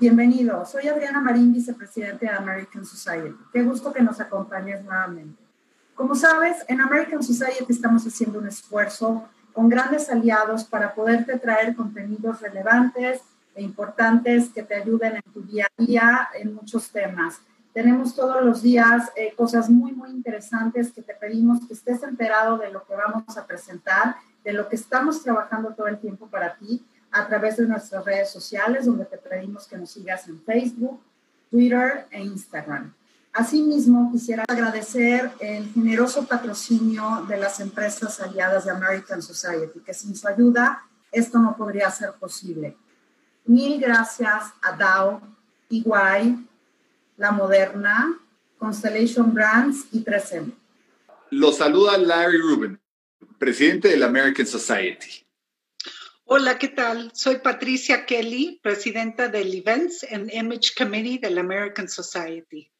Bienvenido, soy Adriana Marín, vicepresidente de American Society. Qué gusto que nos acompañes nuevamente. Como sabes, en American Society estamos haciendo un esfuerzo con grandes aliados para poderte traer contenidos relevantes e importantes que te ayuden en tu día a día en muchos temas. Tenemos todos los días eh, cosas muy, muy interesantes que te pedimos que estés enterado de lo que vamos a presentar, de lo que estamos trabajando todo el tiempo para ti a través de nuestras redes sociales, donde te pedimos que nos sigas en Facebook, Twitter e Instagram. Asimismo, quisiera agradecer el generoso patrocinio de las empresas aliadas de American Society, que sin su ayuda esto no podría ser posible. Mil gracias a Dow, EY, La Moderna, Constellation Brands y 3M. Los saluda Larry Rubin, presidente de la American Society. Hola, ¿qué tal? Soy Patricia Kelly, presidenta del Events and Image Committee de la American Society.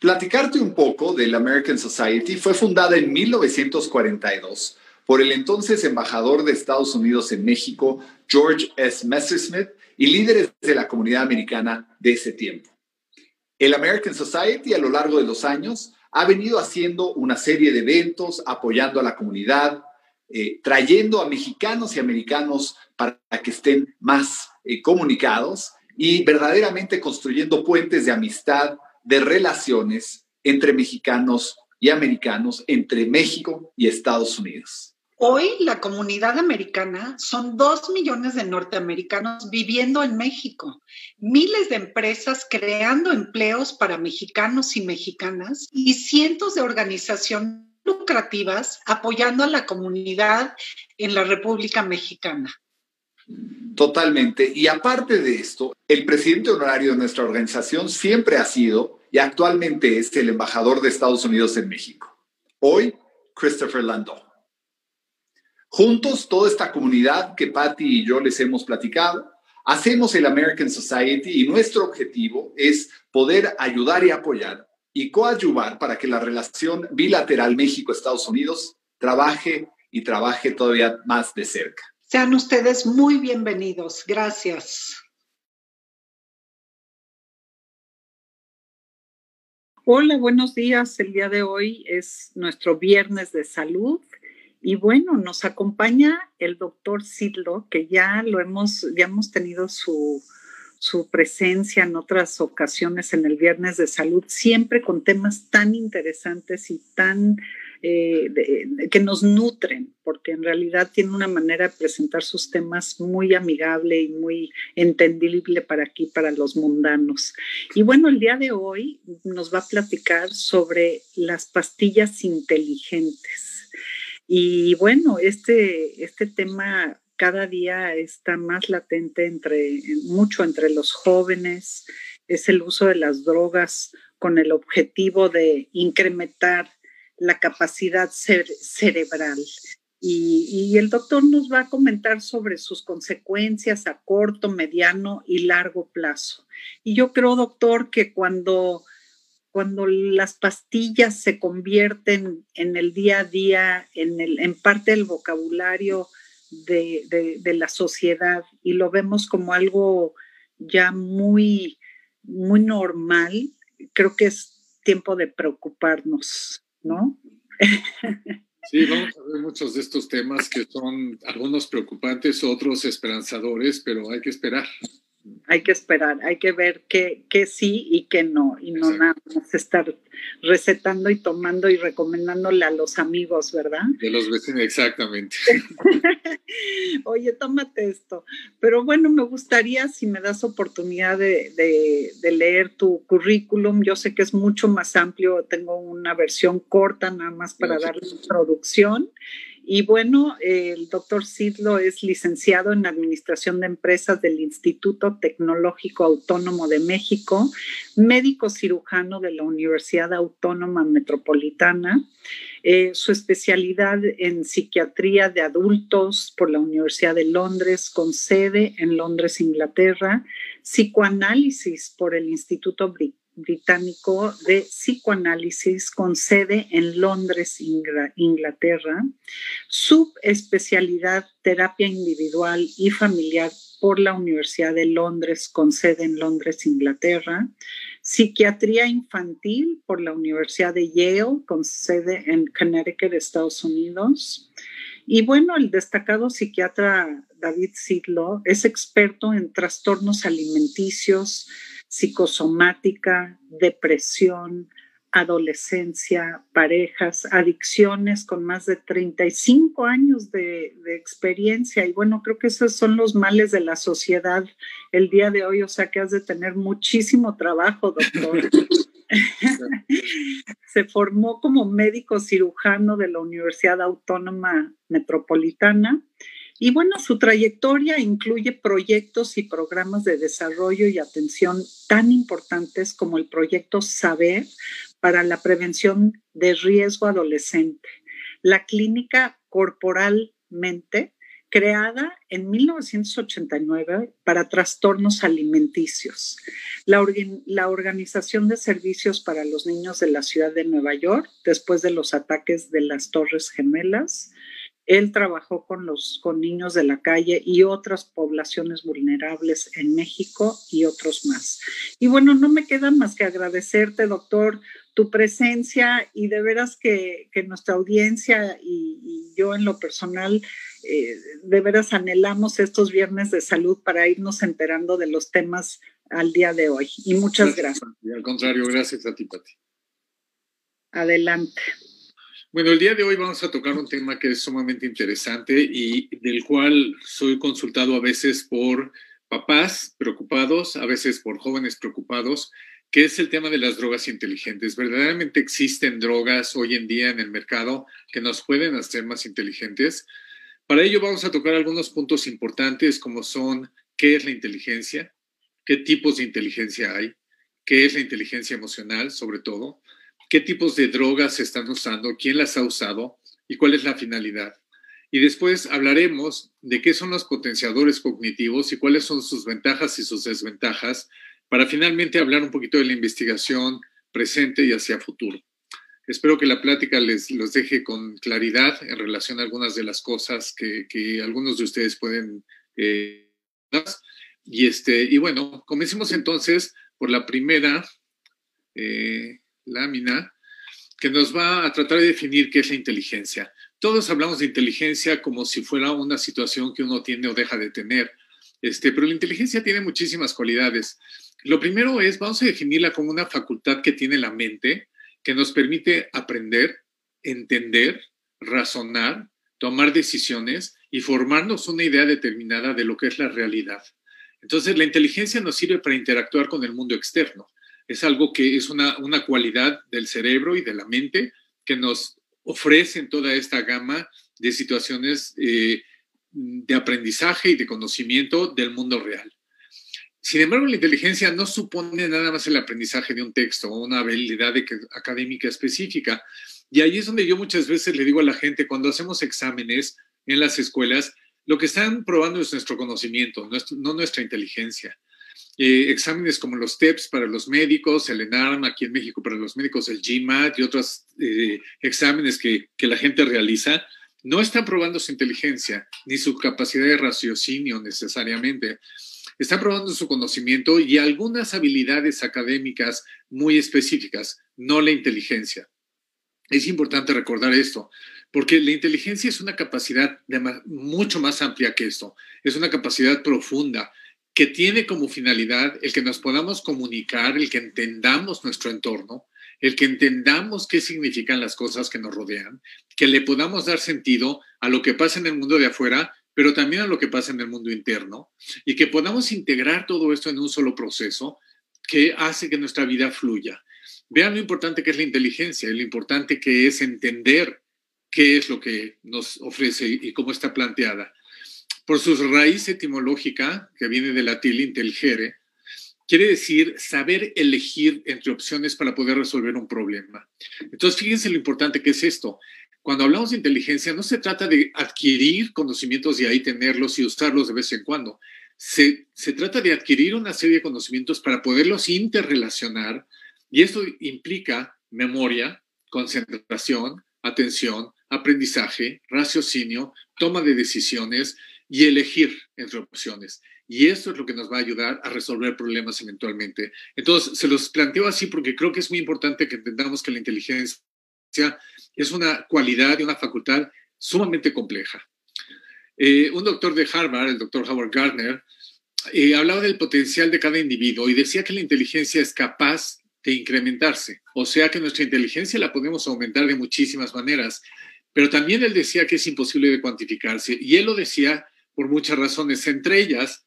Platicarte un poco de American Society fue fundada en 1942 por el entonces embajador de Estados Unidos en México, George S. Messersmith, y líderes de la comunidad americana de ese tiempo. El American Society a lo largo de los años ha venido haciendo una serie de eventos apoyando a la comunidad, eh, trayendo a mexicanos y americanos para que estén más eh, comunicados y verdaderamente construyendo puentes de amistad, de relaciones entre mexicanos y americanos, entre México y Estados Unidos. Hoy la comunidad americana son dos millones de norteamericanos viviendo en México, miles de empresas creando empleos para mexicanos y mexicanas y cientos de organizaciones lucrativas apoyando a la comunidad en la República Mexicana. Totalmente. Y aparte de esto, el presidente honorario de nuestra organización siempre ha sido y actualmente es el embajador de Estados Unidos en México. Hoy, Christopher Landau. Juntos, toda esta comunidad que Patty y yo les hemos platicado, hacemos el American Society y nuestro objetivo es poder ayudar y apoyar y coadyuvar para que la relación bilateral México-Estados Unidos trabaje y trabaje todavía más de cerca. Sean ustedes muy bienvenidos. Gracias. Hola, buenos días. El día de hoy es nuestro viernes de salud y bueno, nos acompaña el doctor Sidlo, que ya lo hemos, ya hemos tenido su, su presencia en otras ocasiones en el Viernes de Salud, siempre con temas tan interesantes y tan eh, que nos nutren, porque en realidad tiene una manera de presentar sus temas muy amigable y muy entendible para aquí, para los mundanos. Y bueno, el día de hoy nos va a platicar sobre las pastillas inteligentes. Y bueno, este, este tema cada día está más latente entre mucho entre los jóvenes, es el uso de las drogas con el objetivo de incrementar la capacidad cerebral. Y, el doctor nos va a comentar sobre sus consecuencias a corto, mediano y largo plazo. Y yo creo, doctor, que cuando, cuando las pastillas se convierten en el día a día, en, en parte del vocabulario de, la sociedad y lo vemos como algo ya muy, muy normal, creo que es tiempo de preocuparnos, ¿no? Sí, vamos a ver muchos de estos temas que son algunos preocupantes, otros esperanzadores, pero hay que esperar hay que esperar, hay que ver qué, sí y qué no, y no nada más estar recetando y tomando y recomendándole a los amigos, ¿verdad? De los vecinos, exactamente. Oye, tómate esto. Pero bueno, me gustaría si me das oportunidad de, de leer tu currículum. Yo sé que es mucho más amplio, tengo una versión corta nada más para darle introducción. Y bueno, el doctor Sidlo es licenciado en Administración de Empresas del Instituto Tecnológico Autónomo de México, médico cirujano de la Universidad Autónoma Metropolitana, eh, su especialidad en psiquiatría de adultos por la Universidad de Londres, con sede en Londres, Inglaterra, psicoanálisis por el Instituto Británico británico de psicoanálisis con sede en Londres, Inglaterra, subespecialidad terapia individual y familiar por la Universidad de Londres con sede en Londres, Inglaterra, psiquiatría infantil por la Universidad de Yale con sede en Connecticut, Estados Unidos. Y bueno, el destacado psiquiatra David Sidlow es experto en trastornos alimenticios, psicosomática, depresión, adolescencia, parejas, adicciones con más de 35 años de, experiencia. Y bueno, creo que esos son los males de la sociedad el día de hoy, o sea que has de tener muchísimo trabajo, doctor. Se formó como médico cirujano de la Universidad Autónoma Metropolitana y bueno, su trayectoria incluye proyectos y programas de desarrollo y atención tan importantes como el proyecto Saber para la prevención de riesgo adolescente, la clínica corporalmente creada en 1989 para trastornos alimenticios, la, la, Organización de Servicios para los Niños de la Ciudad de Nueva York, después de los ataques de las Torres Gemelas, él trabajó con los con niños de la calle y otras poblaciones vulnerables en México y otros más. Y bueno, no me queda más que agradecerte, doctor, tu presencia y de veras que, nuestra audiencia y, yo en lo personal, eh, de veras anhelamos estos viernes de salud para irnos enterando de los temas al día de hoy. Y muchas gracias. gracias. al contrario, gracias a ti, Pati. Adelante. Bueno, el día de hoy vamos a tocar un tema que es sumamente interesante y del cual soy consultado a veces por papás preocupados, a veces por jóvenes preocupados, que es el tema de las drogas inteligentes. ¿Verdaderamente existen drogas hoy en día en el mercado que nos pueden hacer más inteligentes? Para ello vamos a tocar algunos puntos importantes como son qué es la inteligencia, qué tipos de inteligencia hay, qué es la inteligencia emocional sobre todo, qué tipos de drogas se están usando, quién las ha usado y cuál es la finalidad. Y después hablaremos de qué son los potenciadores cognitivos y cuáles son sus ventajas y sus desventajas para finalmente hablar un poquito de la investigación presente y hacia futuro. Espero que la plática les los deje con claridad en relación a algunas de las cosas que, algunos de ustedes pueden... Eh, y, este, y bueno, comencemos entonces por la primera eh, lámina que nos va a tratar de definir qué es la inteligencia. Todos hablamos de inteligencia como si fuera una situación que uno tiene o deja de tener, este, pero la inteligencia tiene muchísimas cualidades. Lo primero es, vamos a definirla como una facultad que tiene la mente, que nos permite aprender, entender, razonar, tomar decisiones y formarnos una idea determinada de lo que es la realidad. Entonces, la inteligencia nos sirve para interactuar con el mundo externo es algo que es una, cualidad del cerebro y de la mente que nos ofrecen toda esta gama de situaciones eh, de aprendizaje y de conocimiento del mundo real. Sin embargo, la inteligencia no supone nada más el aprendizaje de un texto o una habilidad académica específica. Y ahí es donde yo muchas veces le digo a la gente, cuando hacemos exámenes en las escuelas, lo que están probando es nuestro conocimiento, no nuestra inteligencia. Eh, exámenes como los TEPS para los médicos, el ENARM aquí en México para los médicos, el GMAT y otros eh, exámenes que, que, la gente realiza, no están probando su inteligencia ni su capacidad de raciocinio necesariamente. Están probando su conocimiento y algunas habilidades académicas muy específicas, no la inteligencia. Es importante recordar esto, porque la inteligencia es una capacidad mucho más amplia que esto, es una capacidad profunda, que tiene como finalidad el que nos podamos comunicar, el que entendamos nuestro entorno, el que entendamos qué significan las cosas que nos rodean, que le podamos dar sentido a lo que pasa en el mundo de afuera, pero también a lo que pasa en el mundo interno, y que podamos integrar todo esto en un solo proceso que hace que nuestra vida fluya. Vean lo importante que es la inteligencia, lo importante que es entender qué es lo que nos ofrece y cómo está planteada por su raíz etimológica, que viene del latín intelligere, quiere decir saber elegir entre opciones para poder resolver un problema. Entonces, fíjense lo importante que es esto. Cuando hablamos de inteligencia, no se trata de adquirir conocimientos y ahí tenerlos y usarlos de vez en cuando. Se, se trata de adquirir una serie de conocimientos para poderlos interrelacionar y esto implica memoria, concentración, atención, aprendizaje, raciocinio, toma de decisiones y elegir entre opciones. Y esto es lo que nos va a ayudar a resolver problemas eventualmente. Entonces, se los planteo así porque creo que es muy importante que entendamos que la inteligencia es una cualidad y una facultad sumamente compleja. Eh, un doctor de Harvard, el doctor Howard Gardner, eh, hablaba del potencial de cada individuo y decía que la inteligencia es capaz de incrementarse. O sea que nuestra inteligencia la podemos aumentar de muchísimas maneras. Pero también él decía que es imposible de cuantificarse. Y él lo decía por muchas razones, entre ellas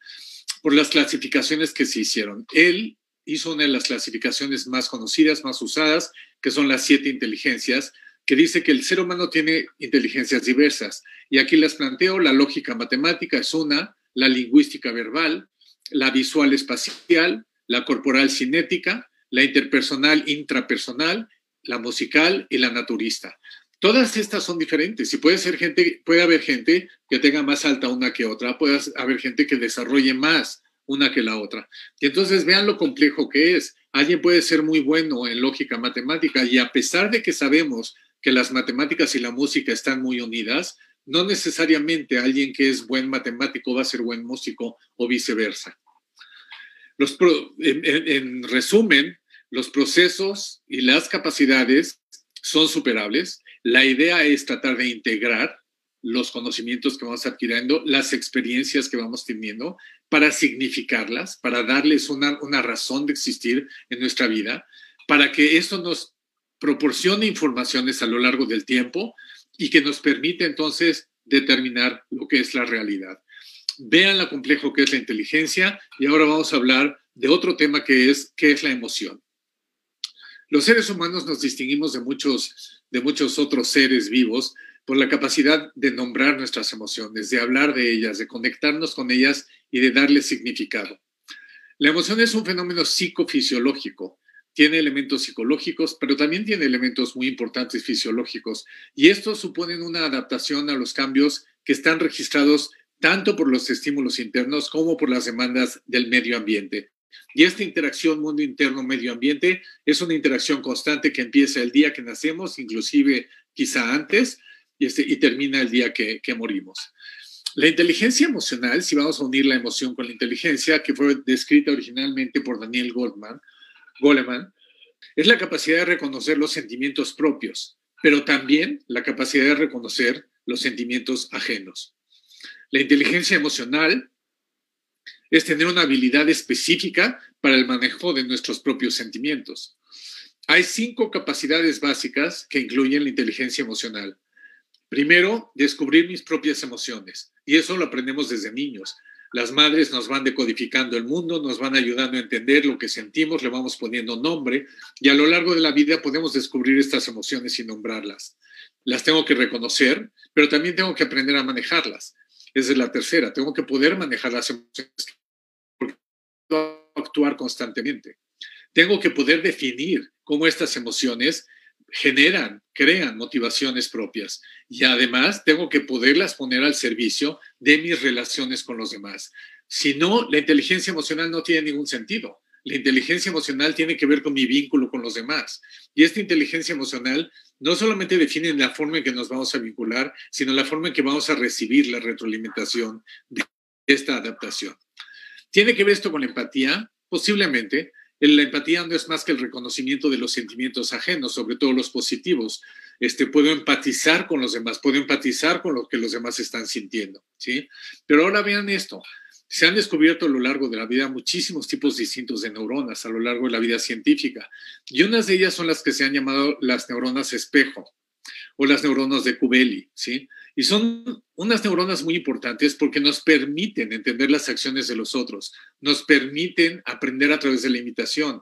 por las clasificaciones que se hicieron. Él hizo una de las clasificaciones más conocidas, más usadas, que son las siete inteligencias, que dice que el ser humano tiene inteligencias diversas. Y aquí las planteo, la lógica matemática es una, la lingüística verbal, la visual espacial, la corporal cinética, la interpersonal intrapersonal, la musical y la naturista. Todas estas son diferentes y puede ser gente, puede haber gente que tenga más alta una que otra, puede haber gente que desarrolle más una que la otra. Y entonces vean lo complejo que es. Alguien puede ser muy bueno en lógica matemática y a pesar de que sabemos que las matemáticas y la música están muy unidas, no necesariamente alguien que es buen matemático va a ser buen músico o viceversa. Los en resumen, los procesos y las capacidades son superables. La idea es tratar de integrar los conocimientos que vamos adquiriendo, las experiencias que vamos teniendo, para significarlas, para darles una, una razón de existir en nuestra vida, para que eso nos proporcione informaciones a lo largo del tiempo y que nos permite entonces determinar lo que es la realidad. Vean lo complejo que es la inteligencia y ahora vamos a hablar de otro tema que es qué es la emoción. Los seres humanos nos distinguimos de muchos, de muchos otros seres vivos por la capacidad de nombrar nuestras emociones, de hablar de ellas, de conectarnos con ellas y de darles significado. La emoción es un fenómeno psicofisiológico. Tiene elementos psicológicos, pero también tiene elementos muy importantes fisiológicos. Y estos suponen una adaptación a los cambios que están registrados tanto por los estímulos internos como por las demandas del medio ambiente. Y esta interacción mundo interno-medio ambiente es una interacción constante que empieza el día que nacemos, inclusive quizá antes, y, este, y termina el día que, que morimos. La inteligencia emocional, si vamos a unir la emoción con la inteligencia, que fue descrita originalmente por Daniel Goleman, es la capacidad de reconocer los sentimientos propios, pero también la capacidad de reconocer los sentimientos ajenos. La inteligencia emocional es tener una habilidad específica para el manejo de nuestros propios sentimientos. Hay cinco capacidades básicas que incluyen la inteligencia emocional. Primero, descubrir mis propias emociones. Y eso lo aprendemos desde niños. Las madres nos van decodificando el mundo, nos van ayudando a entender lo que sentimos, le vamos poniendo nombre y a lo largo de la vida podemos descubrir estas emociones y nombrarlas. Las tengo que reconocer, pero también tengo que aprender a manejarlas. Esa es la tercera. Tengo que poder manejar las emociones porque actuar constantemente. Tengo que poder definir cómo estas emociones generan, crean motivaciones propias y además tengo que poderlas poner al servicio de mis relaciones con los demás. Si no, la inteligencia emocional no tiene ningún sentido. La inteligencia emocional tiene que ver con mi vínculo con los demás. Y esta inteligencia emocional no solamente define la forma en que nos vamos a vincular, sino la forma en que vamos a recibir la retroalimentación de esta adaptación. ¿Tiene que ver esto con empatía? Posiblemente, la empatía no es más que el reconocimiento de los sentimientos ajenos, sobre todo los positivos. Este, puedo empatizar con los demás, puedo empatizar con lo que los demás están sintiendo, ¿sí? Pero ahora vean esto. Se han descubierto a lo largo de la vida muchísimos tipos distintos de neuronas a lo largo de la vida científica. Y unas de ellas son las que se han llamado las neuronas espejo o las neuronas de Kubeli, ¿sí? Y son unas neuronas muy importantes porque nos permiten entender las acciones de los otros, nos permiten aprender a través de la imitación.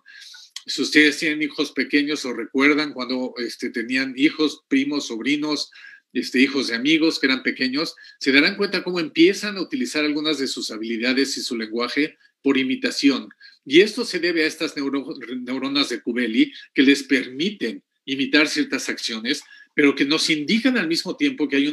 Si ustedes tienen hijos pequeños o recuerdan cuando este, tenían hijos, primos, sobrinos, este, hijos de amigos que eran pequeños, se darán cuenta cómo empiezan a utilizar algunas de sus habilidades y su lenguaje por imitación. Y esto se debe a estas neuronas de Kubeli que les permiten imitar ciertas acciones, pero que nos indican al mismo tiempo que hay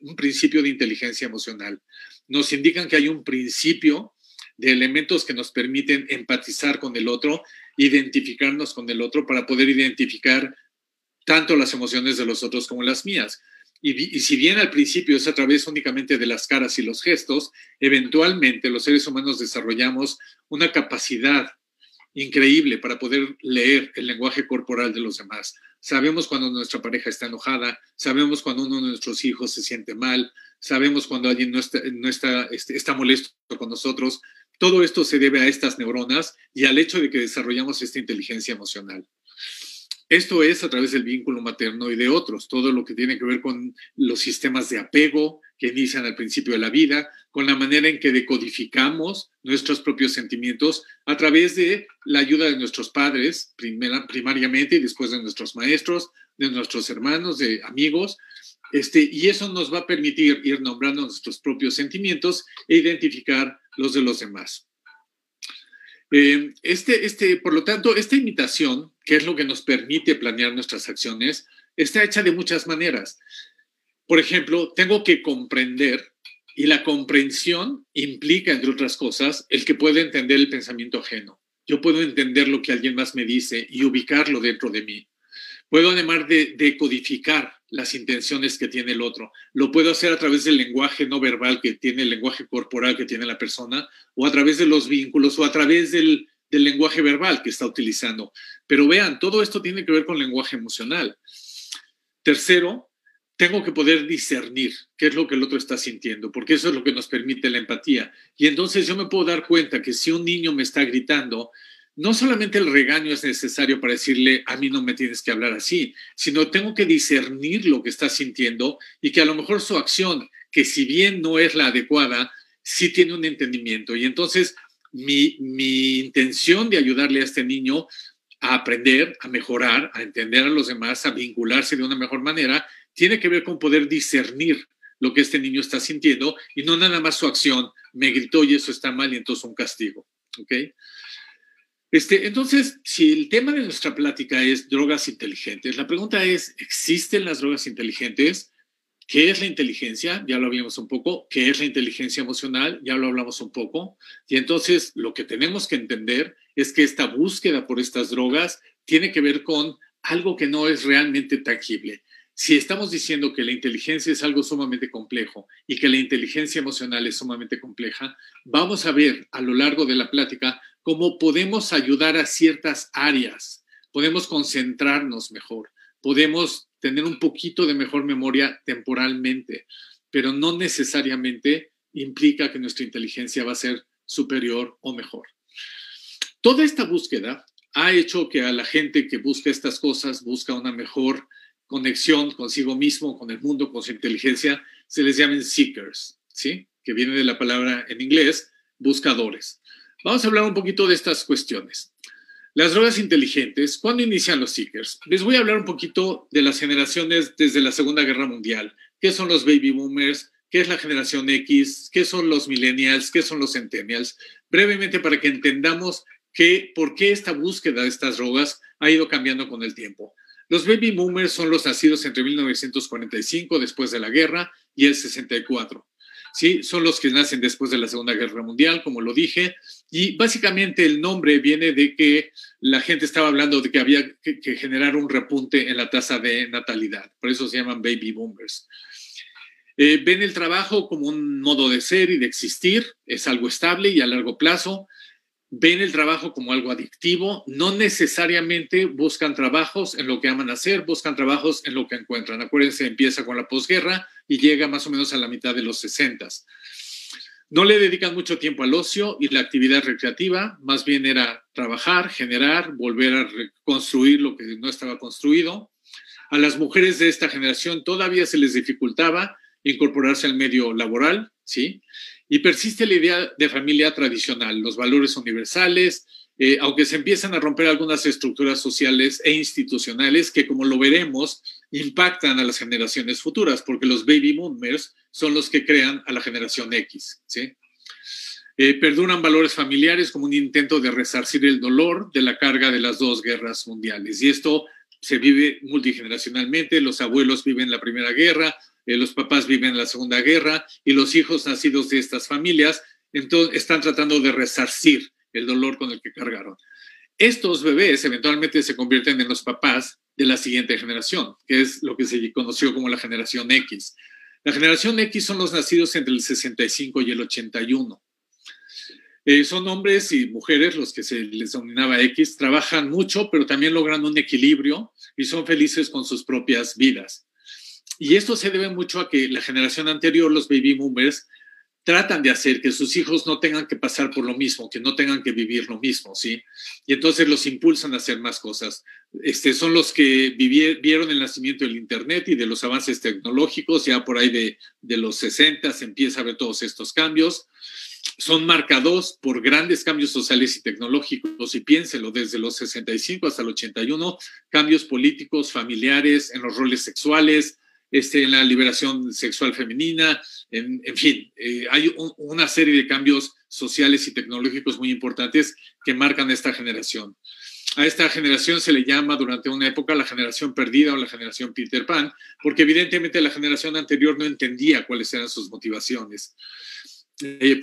un principio de inteligencia emocional. Nos indican que hay un principio de elementos que nos permiten empatizar con el otro, identificarnos con el otro para poder identificar tanto las emociones de los otros como las mías. Y, si bien al principio es a través únicamente de las caras y los gestos, eventualmente los seres humanos desarrollamos una capacidad increíble para poder leer el lenguaje corporal de los demás. Sabemos cuando nuestra pareja está enojada, sabemos cuando uno de nuestros hijos se siente mal, sabemos cuando alguien no está, no está, este, está molesto con nosotros. Todo esto se debe a estas neuronas y al hecho de que desarrollamos esta inteligencia emocional. Esto es a través del vínculo materno y de otros, todo lo que tiene que ver con los sistemas de apego que inician al principio de la vida, con la manera en que decodificamos nuestros propios sentimientos a través de la ayuda de nuestros padres, primariamente, y después de nuestros maestros, de nuestros hermanos, de amigos. Este, y eso nos va a permitir ir nombrando nuestros propios sentimientos e identificar los de los demás. Eh, este, este, por lo tanto, esta imitación, que es lo que nos permite planear nuestras acciones, está hecha de muchas maneras. Por ejemplo, tengo que comprender y la comprensión implica, entre otras cosas, el que pueda entender el pensamiento ajeno. Yo puedo entender lo que alguien más me dice y ubicarlo dentro de mí. Puedo además de, decodificar las intenciones que tiene el otro. Lo puedo hacer a través del lenguaje no verbal que tiene, el lenguaje corporal que tiene la persona, o a través de los vínculos, o a través del, del lenguaje verbal que está utilizando. Pero vean, todo esto tiene que ver con lenguaje emocional. Tercero, tengo que poder discernir qué es lo que el otro está sintiendo, porque eso es lo que nos permite la empatía. Y entonces yo me puedo dar cuenta que si un niño me está gritando, no solamente el regaño es necesario para decirle, a mí no me tienes que hablar así, sino tengo que discernir lo que está sintiendo y que a lo mejor su acción, que si bien no es la adecuada, sí tiene un entendimiento. Y entonces mi, mi intención de ayudarle a este niño a aprender, a mejorar, a entender a los demás, a vincularse de una mejor manera, tiene que ver con poder discernir lo que este niño está sintiendo y no nada más su acción, me gritó y eso está mal y entonces un castigo. ¿ok?, este, entonces, si el tema de nuestra plática es drogas inteligentes, la pregunta es, ¿existen las drogas inteligentes? ¿Qué es la inteligencia? Ya lo habíamos un poco. ¿Qué es la inteligencia emocional? Ya lo hablamos un poco. Y entonces lo que tenemos que entender es que esta búsqueda por estas drogas tiene que ver con algo que no es realmente tangible. Si estamos diciendo que la inteligencia es algo sumamente complejo y que la inteligencia emocional es sumamente compleja, vamos a ver a lo largo de la plática cómo podemos ayudar a ciertas áreas, podemos concentrarnos mejor, podemos tener un poquito de mejor memoria temporalmente, pero no necesariamente implica que nuestra inteligencia va a ser superior o mejor. Toda esta búsqueda ha hecho que a la gente que busca estas cosas, busca una mejor conexión consigo mismo, con el mundo, con su inteligencia, se les llamen seekers, ¿sí? Que viene de la palabra en inglés, buscadores. Vamos a hablar un poquito de estas cuestiones. Las drogas inteligentes, ¿cuándo inician los seekers? Les voy a hablar un poquito de las generaciones desde la Segunda Guerra Mundial. ¿Qué son los baby boomers? ¿Qué es la generación X? ¿Qué son los millennials? ¿Qué son los centennials? Brevemente para que entendamos que, por qué esta búsqueda de estas drogas ha ido cambiando con el tiempo. Los baby boomers son los nacidos entre 1945, después de la guerra, y el 64. ¿sí? Son los que nacen después de la Segunda Guerra Mundial, como lo dije, y básicamente el nombre viene de que la gente estaba hablando de que había que, generar un repunte en la tasa de natalidad, por eso se llaman baby boomers. Eh, ven el trabajo como un modo de ser y de existir, es algo estable y a largo plazo. Ven el trabajo como algo adictivo, no necesariamente buscan trabajos en lo que aman hacer, buscan trabajos en lo que encuentran. Acuérdense, empieza con la posguerra y llega más o menos a la mitad de los 60. No le dedican mucho tiempo al ocio y la actividad recreativa, más bien era trabajar, generar, volver a reconstruir lo que no estaba construido. A las mujeres de esta generación todavía se les dificultaba incorporarse al medio laboral, ¿sí? Y persiste la idea de familia tradicional, los valores universales, eh, aunque se empiezan a romper algunas estructuras sociales e institucionales que, como lo veremos, impactan a las generaciones futuras, porque los baby boomers son los que crean a la generación X. ¿sí? Eh, perduran valores familiares como un intento de resarcir el dolor de la carga de las dos guerras mundiales. Y esto se vive multigeneracionalmente, los abuelos viven la Primera Guerra, eh, los papás viven la Segunda Guerra y los hijos nacidos de estas familias están tratando de resarcir el dolor con el que cargaron. Estos bebés eventualmente se convierten en los papás de la siguiente generación, que es lo que se conoció como la generación X. La generación X son los nacidos entre el 65 y el 81. Eh, son hombres y mujeres los que se les denominaba X, trabajan mucho, pero también logran un equilibrio y son felices con sus propias vidas. Y esto se debe mucho a que la generación anterior, los baby boomers, tratan de hacer que sus hijos no tengan que pasar por lo mismo, que no tengan que vivir lo mismo, ¿sí? Y entonces los impulsan a hacer más cosas. Este, son los que vieron el nacimiento del Internet y de los avances tecnológicos, ya por ahí de, de los 60 se empieza a ver todos estos cambios. Son marcados por grandes cambios sociales y tecnológicos, y piénsenlo, desde los 65 hasta el 81, cambios políticos, familiares, en los roles sexuales, este, en la liberación sexual femenina, en, fin, eh, hay una serie de cambios sociales y tecnológicos muy importantes que marcan esta generación. A esta generación se le llama durante una época la generación perdida o la generación Peter Pan, porque evidentemente la generación anterior no entendía cuáles eran sus motivaciones. Eh,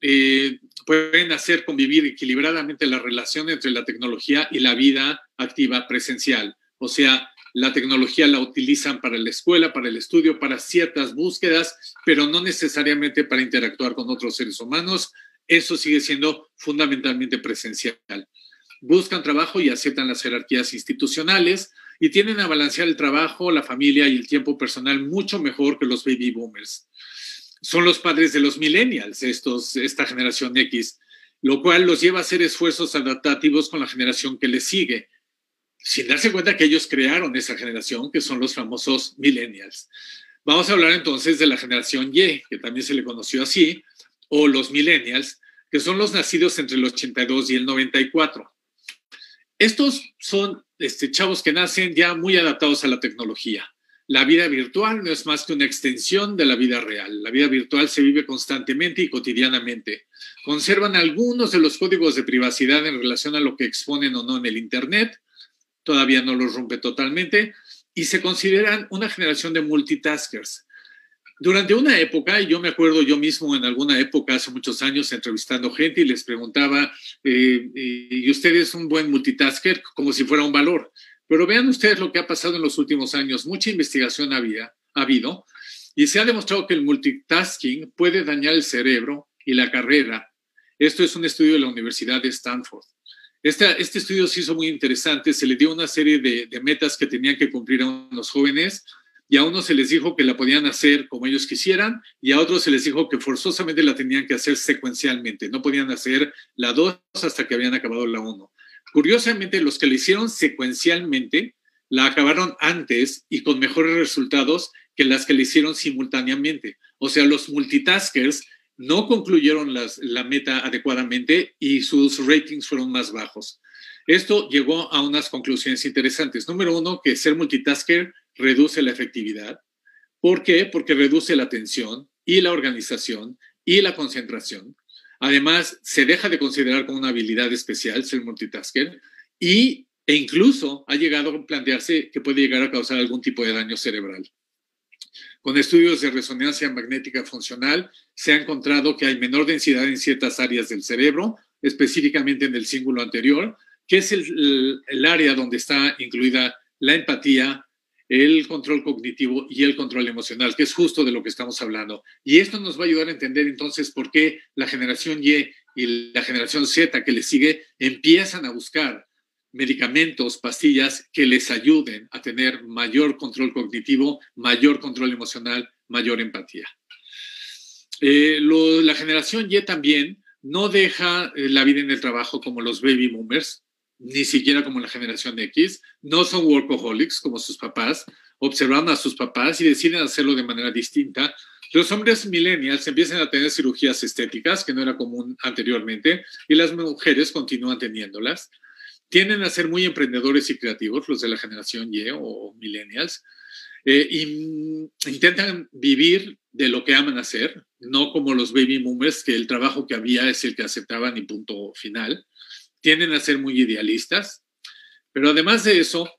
eh, pueden hacer convivir equilibradamente la relación entre la tecnología y la vida activa presencial. O sea, la tecnología la utilizan para la escuela, para el estudio, para ciertas búsquedas, pero no necesariamente para interactuar con otros seres humanos. Eso sigue siendo fundamentalmente presencial. Buscan trabajo y aceptan las jerarquías institucionales y tienen a balancear el trabajo, la familia y el tiempo personal mucho mejor que los baby boomers. Son los padres de los millennials, esta generación X, lo cual los lleva a hacer esfuerzos adaptativos con la generación que les sigue sin darse cuenta que ellos crearon esa generación, que son los famosos millennials. Vamos a hablar entonces de la generación Y, que también se le conoció así, o los millennials, que son los nacidos entre el 82 y el 94. Estos son este, chavos que nacen ya muy adaptados a la tecnología. La vida virtual no es más que una extensión de la vida real. La vida virtual se vive constantemente y cotidianamente. Conservan algunos de los códigos de privacidad en relación a lo que exponen o no en el Internet, todavía no los rompe totalmente, y se consideran una generación de multitaskers. Durante una época, yo me acuerdo yo mismo en alguna época, hace muchos años, entrevistando gente y les preguntaba, eh, ¿y usted es un buen multitasker? Como si fuera un valor. Pero vean ustedes lo que ha pasado en los últimos años. Mucha investigación había, ha habido y se ha demostrado que el multitasking puede dañar el cerebro y la carrera. Esto es un estudio de la Universidad de Stanford. Este, estudio se hizo muy interesante, se le dio una serie de, metas que tenían que cumplir a los jóvenes y a unos se les dijo que la podían hacer como ellos quisieran y a otros se les dijo que forzosamente la tenían que hacer secuencialmente, no podían hacer la 2 hasta que habían acabado la 1. Curiosamente, los que la hicieron secuencialmente la acabaron antes y con mejores resultados que las que la hicieron simultáneamente. O sea, los multitaskers no concluyeron la meta adecuadamente y sus ratings fueron más bajos. Esto llegó a unas conclusiones interesantes. Número uno, que ser multitasker reduce la efectividad. ¿Por qué? Porque reduce la atención y la organización y la concentración. Además, se deja de considerar como una habilidad especial ser multitasker y, e incluso ha llegado a plantearse que puede llegar a causar algún tipo de daño cerebral. Con estudios de resonancia magnética funcional se ha encontrado que hay menor densidad en ciertas áreas del cerebro, específicamente en el cíngulo anterior, que es el, área donde está incluida la empatía, el control cognitivo y el control emocional, que es justo de lo que estamos hablando. Y esto nos va a ayudar a entender entonces por qué la generación Y y la generación Z que le sigue empiezan a buscar medicamentos, pastillas que les ayuden a tener mayor control cognitivo, mayor control emocional, mayor empatía. Eh, la generación Y también no deja eh, la vida en el trabajo como los baby boomers, ni siquiera como la generación X, no son workaholics como sus papás, observan a sus papás y deciden hacerlo de manera distinta. Los hombres millennials empiezan a tener cirugías estéticas, que no era común anteriormente, y las mujeres continúan teniéndolas tienden a ser muy emprendedores y creativos, los de la generación Y o millennials, eh, y intentan vivir de lo que aman hacer, no como los baby boomers, que el trabajo que había es el que aceptaban y punto final. Tienden a ser muy idealistas, pero además de eso,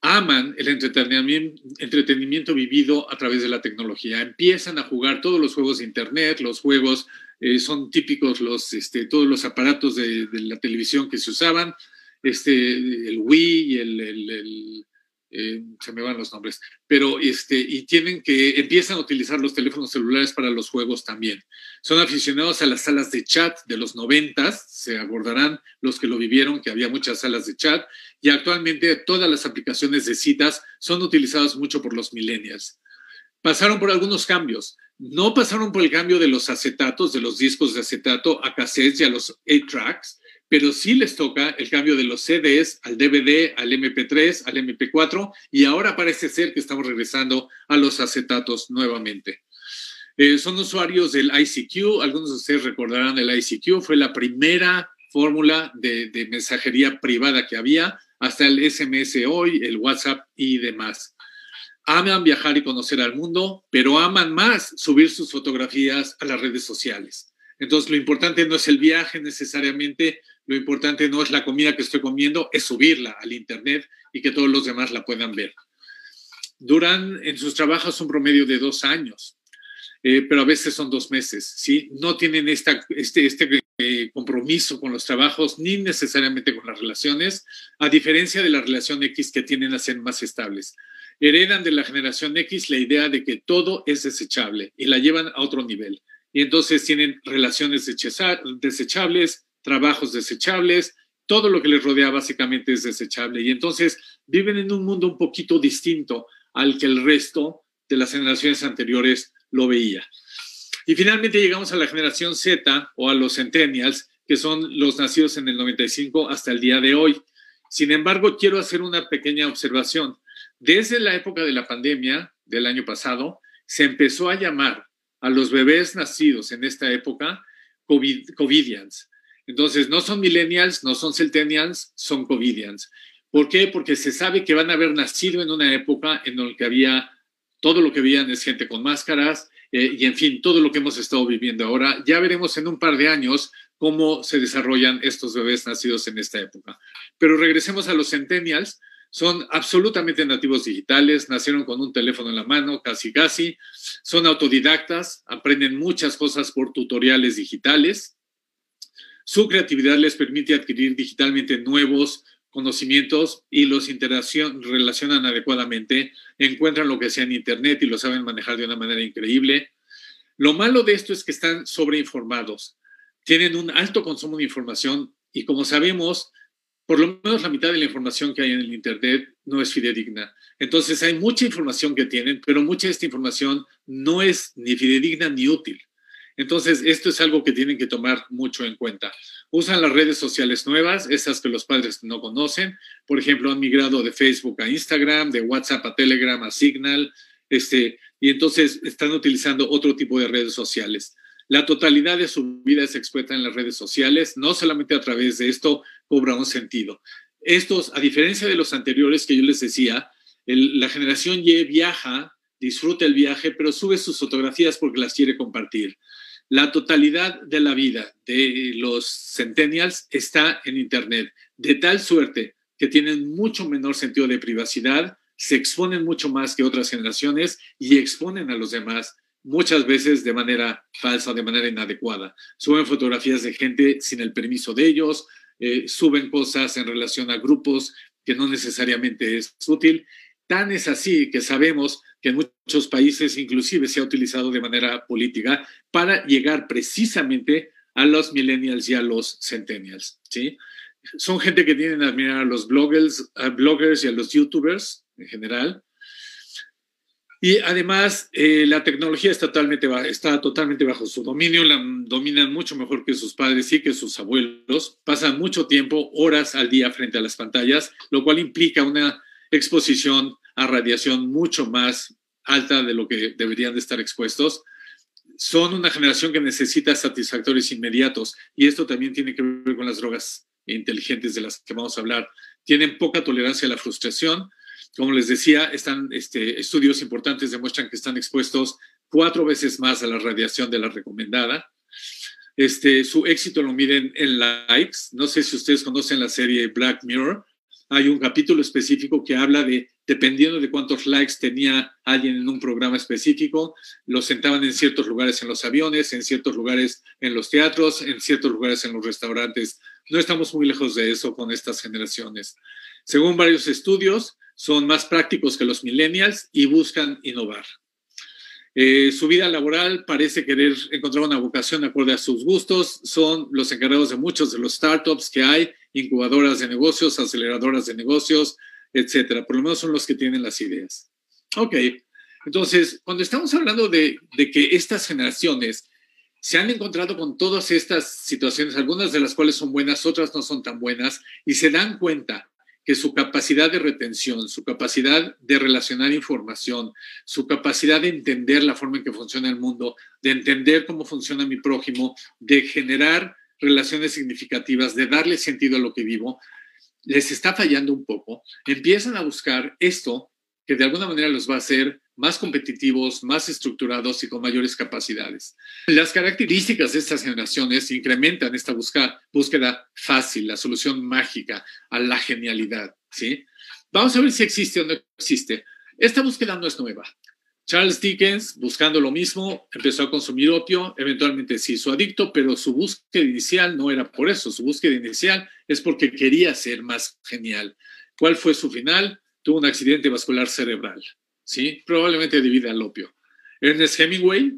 aman el entretenimiento, vivido a través de la tecnología. Empiezan a jugar todos los juegos de Internet, los juegos eh, son típicos, los, este, todos los aparatos de la televisión que se usaban, este, el Wii y el, eh, se me van los nombres, pero este, y tienen que, empiezan a utilizar los teléfonos celulares para los juegos también. Son aficionados a las salas de chat de los noventas, se acordarán los que lo vivieron, que había muchas salas de chat, y actualmente todas las aplicaciones de citas son utilizadas mucho por los millennials. Pasaron por algunos cambios. No pasaron por el cambio de los acetatos, de los discos de acetato a cassettes y a los 8-tracks, pero sí les toca el cambio de los CDs al DVD, al MP3, al MP4 y ahora parece ser que estamos regresando a los acetatos nuevamente. Eh, son usuarios del ICQ, algunos de ustedes recordarán el ICQ, fue la primera fórmula de, de mensajería privada que había, hasta el SMS hoy, el WhatsApp y demás. Aman viajar y conocer al mundo, pero aman más subir sus fotografías a las redes sociales. Entonces, lo importante no es el viaje necesariamente, lo importante no es la comida que estoy comiendo, es subirla al Internet y que todos los demás la puedan ver. Duran en sus trabajos un promedio de dos años, eh, pero a veces son dos meses, ¿sí? No tienen este, este eh, compromiso con los trabajos ni necesariamente con las relaciones, a diferencia de la relación X que tienen a ser más estables. Heredan de la generación X la idea de que todo es desechable y la llevan a otro nivel. Y entonces tienen relaciones desechables, trabajos desechables, todo lo que les rodea básicamente es desechable. Y entonces viven en un mundo un poquito distinto al que el resto de las generaciones anteriores lo veía. Y finalmente llegamos a la generación Z o a los centennials, que son los nacidos en el 95 hasta el día de hoy. Sin embargo, quiero hacer una pequeña observación. Desde la época de la pandemia del año pasado, se empezó a llamar a los bebés nacidos en esta época COVID, COVIDians. Entonces, no son millennials, no son centennials, son covidians. ¿Por qué? Porque se sabe que van a haber nacido en una época en la que había todo lo que veían es gente con máscaras eh, y, en fin, todo lo que hemos estado viviendo ahora. Ya veremos en un par de años cómo se desarrollan estos bebés nacidos en esta época. Pero regresemos a los centennials. Son absolutamente nativos digitales, nacieron con un teléfono en la mano, casi casi. Son autodidactas, aprenden muchas cosas por tutoriales digitales. Su creatividad les permite adquirir digitalmente nuevos conocimientos y los relacionan adecuadamente, encuentran lo que sea en Internet y lo saben manejar de una manera increíble. Lo malo de esto es que están sobreinformados, tienen un alto consumo de información y como sabemos, por lo menos la mitad de la información que hay en el Internet no es fidedigna. Entonces hay mucha información que tienen, pero mucha de esta información no es ni fidedigna ni útil. Entonces, esto es algo que tienen que tomar mucho en cuenta. Usan las redes sociales nuevas, esas que los padres no conocen. Por ejemplo, han migrado de Facebook a Instagram, de WhatsApp a Telegram, a Signal, este, y entonces están utilizando otro tipo de redes sociales. La totalidad de su vida se expuesta en las redes sociales, no solamente a través de esto cobra un sentido. Estos, a diferencia de los anteriores que yo les decía, la generación Y viaja, disfruta el viaje, pero sube sus fotografías porque las quiere compartir. La totalidad de la vida de los centennials está en Internet, de tal suerte que tienen mucho menor sentido de privacidad, se exponen mucho más que otras generaciones y exponen a los demás muchas veces de manera falsa, de manera inadecuada. Suben fotografías de gente sin el permiso de ellos, eh, suben cosas en relación a grupos que no necesariamente es útil. Tan es así que sabemos que en muchos países inclusive se ha utilizado de manera política para llegar precisamente a los millennials y a los centennials. ¿sí? Son gente que tienen a admirar a los bloggers, bloggers y a los youtubers en general. Y además, eh, la tecnología está totalmente, está totalmente bajo su dominio, la dominan mucho mejor que sus padres y que sus abuelos. Pasan mucho tiempo, horas al día frente a las pantallas, lo cual implica una exposición a radiación mucho más alta de lo que deberían de estar expuestos. Son una generación que necesita satisfactores inmediatos y esto también tiene que ver con las drogas inteligentes de las que vamos a hablar. Tienen poca tolerancia a la frustración. Como les decía, están, este, estudios importantes demuestran que están expuestos cuatro veces más a la radiación de la recomendada. Este, su éxito lo miden en likes. No sé si ustedes conocen la serie Black Mirror, hay un capítulo específico que habla de, dependiendo de cuántos likes tenía alguien en un programa específico, lo sentaban en ciertos lugares en los aviones, en ciertos lugares en los teatros, en ciertos lugares en los restaurantes. No estamos muy lejos de eso con estas generaciones. Según varios estudios, son más prácticos que los millennials y buscan innovar. Eh, su vida laboral parece querer encontrar una vocación acorde a sus gustos. Son los encargados de muchos de los startups que hay, incubadoras de negocios, aceleradoras de negocios, etcétera. Por lo menos son los que tienen las ideas. Ok, entonces, cuando estamos hablando de, de que estas generaciones se han encontrado con todas estas situaciones, algunas de las cuales son buenas, otras no son tan buenas, y se dan cuenta que su capacidad de retención, su capacidad de relacionar información, su capacidad de entender la forma en que funciona el mundo, de entender cómo funciona mi prójimo, de generar relaciones significativas, de darle sentido a lo que vivo, les está fallando un poco, empiezan a buscar esto que de alguna manera los va a hacer más competitivos, más estructurados y con mayores capacidades. Las características de estas generaciones incrementan esta búsqueda, búsqueda fácil, la solución mágica a la genialidad. ¿sí? Vamos a ver si existe o no existe. Esta búsqueda no es nueva. Charles Dickens, buscando lo mismo, empezó a consumir opio, eventualmente se hizo adicto, pero su búsqueda inicial no era por eso, su búsqueda inicial es porque quería ser más genial. ¿Cuál fue su final? Tuvo un accidente vascular cerebral. ¿Sí? probablemente debido al opio. Ernest Hemingway,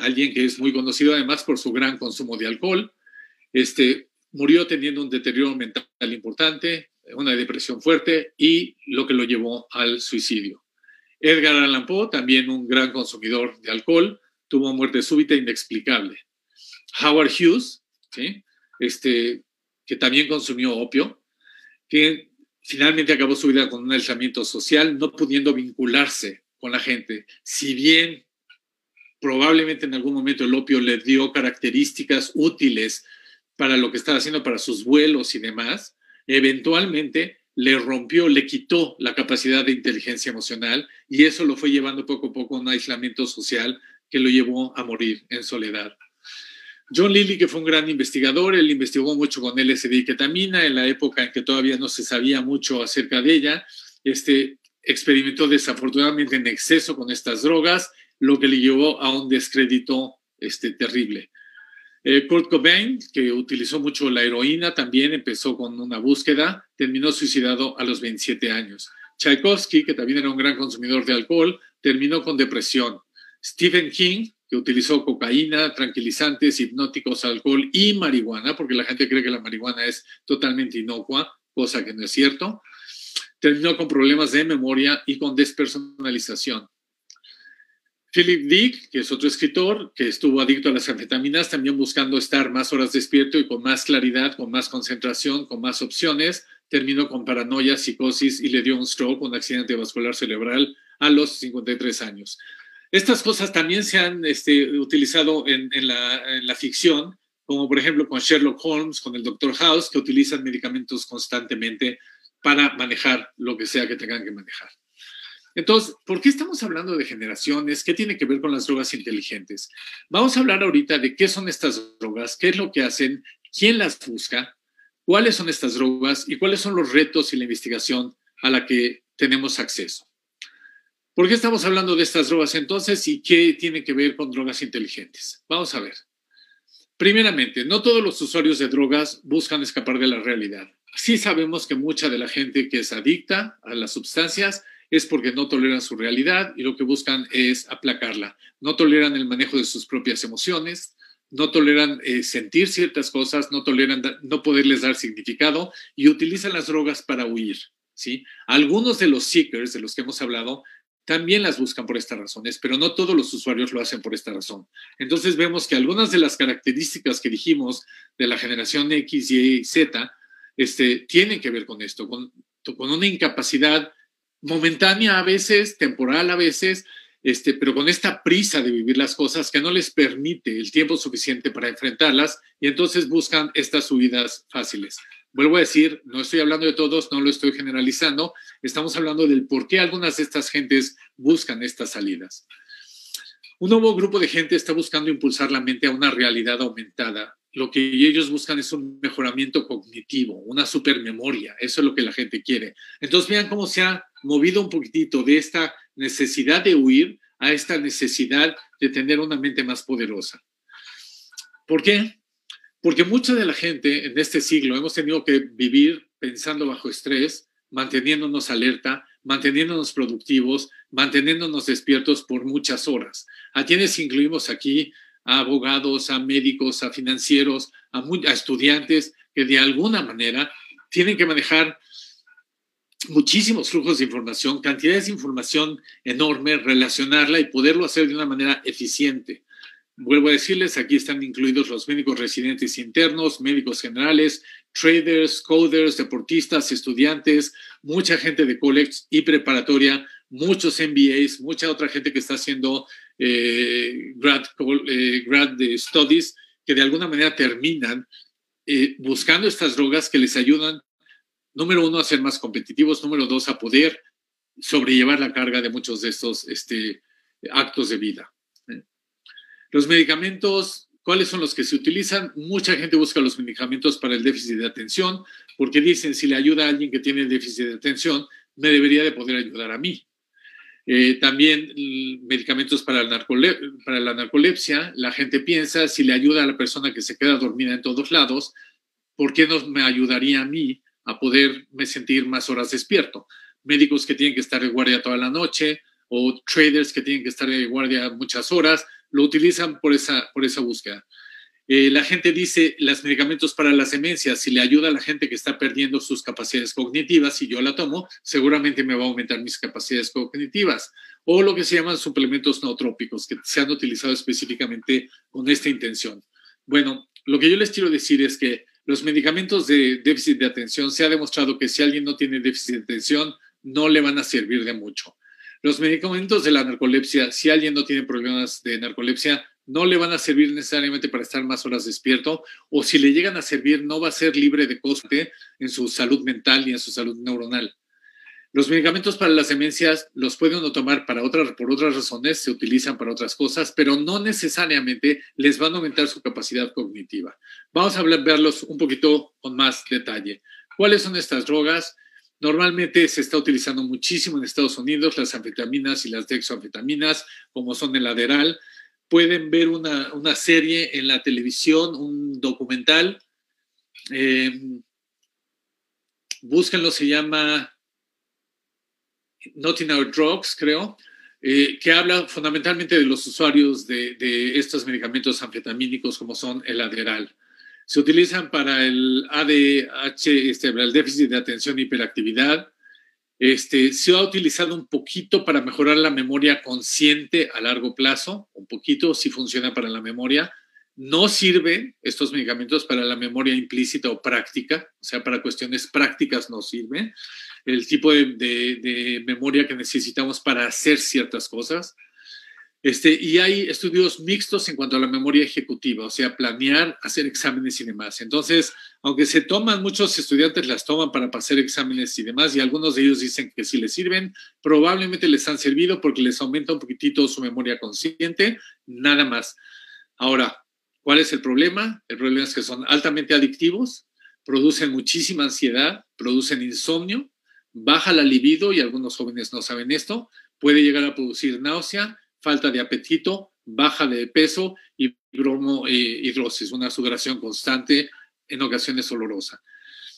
alguien que es muy conocido además por su gran consumo de alcohol, este, murió teniendo un deterioro mental importante, una depresión fuerte y lo que lo llevó al suicidio. Edgar Allan Poe, también un gran consumidor de alcohol, tuvo muerte súbita e inexplicable. Howard Hughes, este, que también consumió opio, que Finalmente acabó su vida con un aislamiento social, no pudiendo vincularse con la gente. Si bien probablemente en algún momento el opio le dio características útiles para lo que estaba haciendo para sus vuelos y demás, eventualmente le rompió, le quitó la capacidad de inteligencia emocional y eso lo fue llevando poco a poco a un aislamiento social que lo llevó a morir en soledad. John Lilly, que fue un gran investigador, él investigó mucho con LSD y ketamina en la época en que todavía no se sabía mucho acerca de ella. Este, experimentó desafortunadamente en exceso con estas drogas, lo que le llevó a un descrédito este, terrible. Eh, Kurt Cobain, que utilizó mucho la heroína, también empezó con una búsqueda, terminó suicidado a los 27 años. Tchaikovsky, que también era un gran consumidor de alcohol, terminó con depresión. Stephen King, que utilizó cocaína, tranquilizantes, hipnóticos, alcohol y marihuana, porque la gente cree que la marihuana es totalmente inocua, cosa que no es cierto. Terminó con problemas de memoria y con despersonalización. Philip Dick, que es otro escritor, que estuvo adicto a las anfetaminas, también buscando estar más horas despierto y con más claridad, con más concentración, con más opciones, terminó con paranoia, psicosis y le dio un stroke, un accidente vascular cerebral a los 53 años. Estas cosas también se han este, utilizado en, la, ficción, como por ejemplo con Sherlock Holmes, con el Dr. House, que utilizan medicamentos constantemente para manejar lo que sea que tengan que manejar. Entonces, ¿por qué estamos hablando de generaciones? ¿Qué tiene que ver con las drogas inteligentes? Vamos a hablar ahorita de qué son estas drogas, qué es lo que hacen, quién las busca, cuáles son estas drogas y cuáles son los retos y la investigación a la que tenemos acceso. ¿Por qué estamos hablando de estas drogas entonces y qué tiene que ver con drogas inteligentes? Vamos a ver. Primeramente, no todos los usuarios de drogas buscan escapar de la realidad. Sí sabemos que mucha de la gente que es adicta a las sustancias es porque no toleran su realidad y lo que buscan es aplacarla. No toleran el manejo de sus propias emociones, no toleran eh, sentir ciertas cosas, no toleran no poderles dar significado y utilizan las drogas para huir. ¿sí? Algunos de los seekers de los que hemos hablado también las buscan por estas razones, pero no todos los usuarios lo hacen por esta razón. Entonces vemos que algunas de las características que dijimos de la generación X, Y, Z, este, tienen que ver con esto, con, una incapacidad momentánea a veces, temporal a veces, este, pero con esta prisa de vivir las cosas que no les permite el tiempo suficiente para enfrentarlas y entonces buscan estas subidas fáciles. Vuelvo a decir, no estoy hablando de todos, no lo estoy generalizando, estamos hablando del por qué algunas de estas gentes buscan estas salidas. Un nuevo grupo de gente está buscando impulsar la mente a una realidad aumentada. Lo que ellos buscan es un mejoramiento cognitivo, una supermemoria. Eso es lo que la gente quiere. Entonces vean cómo se ha movido un poquitito de esta necesidad de huir a esta necesidad de tener una mente más poderosa. ¿Por qué? Porque mucha de la gente en este siglo hemos tenido que vivir pensando bajo estrés, manteniéndonos alerta, manteniéndonos productivos, manteniéndonos despiertos por muchas horas. A quienes incluimos aquí a abogados, a médicos, a financieros, a, a estudiantes que de alguna manera tienen que manejar muchísimos flujos de información, cantidades de información enorme, relacionarla y poderlo hacer de una manera eficiente. Vuelvo a decirles, aquí están incluidos los médicos residentes internos, médicos generales, traders, coders, deportistas, estudiantes, mucha gente de college y preparatoria, muchos MBAs, mucha otra gente que está haciendo eh, grad, eh, grad studies, que de alguna manera terminan eh, buscando estas drogas que les ayudan, número uno, a ser más competitivos, número dos, a poder sobrellevar la carga de muchos de estos este, actos de vida. Los medicamentos, ¿cuáles son los que se utilizan? Mucha gente busca los medicamentos para el déficit de atención porque dicen, si le ayuda a alguien que tiene déficit de atención, me debería de poder ayudar a mí. Eh, también medicamentos para, para la narcolepsia. La gente piensa, si le ayuda a la persona que se queda dormida en todos lados, ¿por qué no me ayudaría a mí a poderme sentir más horas despierto? Médicos que tienen que estar de guardia toda la noche o traders que tienen que estar de guardia muchas horas lo utilizan por esa, por esa búsqueda. Eh, la gente dice, los medicamentos para las demencias, si le ayuda a la gente que está perdiendo sus capacidades cognitivas, si yo la tomo, seguramente me va a aumentar mis capacidades cognitivas. O lo que se llaman suplementos nootrópicos, que se han utilizado específicamente con esta intención. Bueno, lo que yo les quiero decir es que los medicamentos de déficit de atención, se ha demostrado que si alguien no tiene déficit de atención, no le van a servir de mucho. Los medicamentos de la narcolepsia, si alguien no tiene problemas de narcolepsia, no le van a servir necesariamente para estar más horas despierto, o si le llegan a servir, no va a ser libre de coste en su salud mental y en su salud neuronal. Los medicamentos para las demencias los pueden uno tomar para otras, por otras razones, se utilizan para otras cosas, pero no necesariamente les van a aumentar su capacidad cognitiva. Vamos a verlos un poquito con más detalle. ¿Cuáles son estas drogas? Normalmente se está utilizando muchísimo en Estados Unidos las anfetaminas y las dexoanfetaminas, como son el Adderall. Pueden ver una, serie en la televisión, un documental. Eh, búsquenlo, se llama Not in Our Drugs, creo, eh, que habla fundamentalmente de los usuarios de, de estos medicamentos anfetamínicos como son el Adderall se utilizan para el ADH, este, el déficit de atención e hiperactividad. Este, se ha utilizado un poquito para mejorar la memoria consciente a largo plazo, un poquito si funciona para la memoria. No sirven estos medicamentos para la memoria implícita o práctica, o sea, para cuestiones prácticas no sirven. El tipo de memoria que necesitamos para hacer ciertas cosas. Este, y hay estudios mixtos en cuanto a la memoria ejecutiva, o sea, planear, hacer exámenes y demás. Entonces, aunque se toman, muchos estudiantes las toman para pasar exámenes y demás, y algunos de ellos dicen que si les sirven, probablemente les han servido porque les aumenta un poquitito su memoria consciente, nada más. Ahora, ¿cuál es el problema? El problema es que son altamente adictivos, producen muchísima ansiedad, producen insomnio, baja la libido, y algunos jóvenes no saben esto, puede llegar a producir náusea, falta de apetito, baja de peso y bromohidrosis, una sudoración constante, en ocasiones olorosa.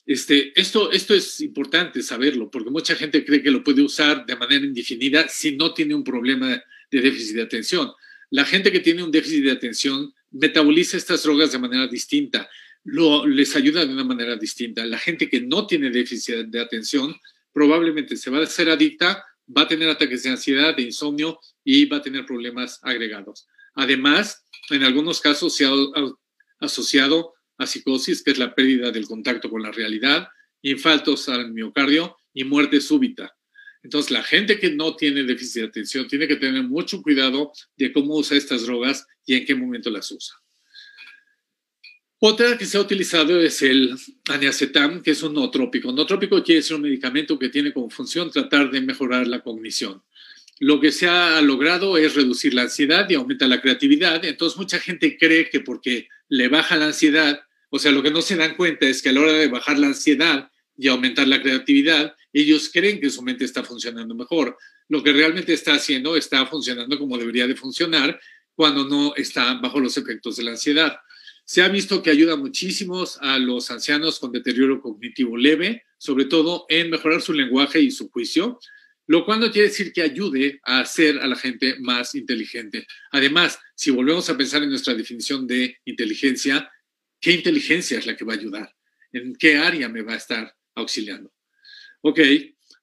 Este, esto, esto es importante saberlo, porque mucha gente cree que lo puede usar de manera indefinida si no tiene un problema de déficit de atención. La gente que tiene un déficit de atención metaboliza estas drogas de manera distinta, lo, les ayuda de una manera distinta. La gente que no tiene déficit de atención probablemente se va a hacer adicta va a tener ataques de ansiedad, de insomnio y va a tener problemas agregados. Además, en algunos casos se ha asociado a psicosis, que es la pérdida del contacto con la realidad, infartos al miocardio y muerte súbita. Entonces, la gente que no tiene déficit de atención tiene que tener mucho cuidado de cómo usa estas drogas y en qué momento las usa. Otra que se ha utilizado es el aniacetam, que es un nootrópico. Nootrópico quiere decir un medicamento que tiene como función tratar de mejorar la cognición. Lo que se ha logrado es reducir la ansiedad y aumenta la creatividad. Entonces mucha gente cree que porque le baja la ansiedad, o sea, lo que no se dan cuenta es que a la hora de bajar la ansiedad y aumentar la creatividad, ellos creen que su mente está funcionando mejor. Lo que realmente está haciendo está funcionando como debería de funcionar cuando no está bajo los efectos de la ansiedad. Se ha visto que ayuda muchísimo a los ancianos con deterioro cognitivo leve, sobre todo en mejorar su lenguaje y su juicio. Lo cual no quiere decir que ayude a hacer a la gente más inteligente. Además, si volvemos a pensar en nuestra definición de inteligencia, ¿qué inteligencia es la que va a ayudar? ¿En qué área me va a estar auxiliando? Ok,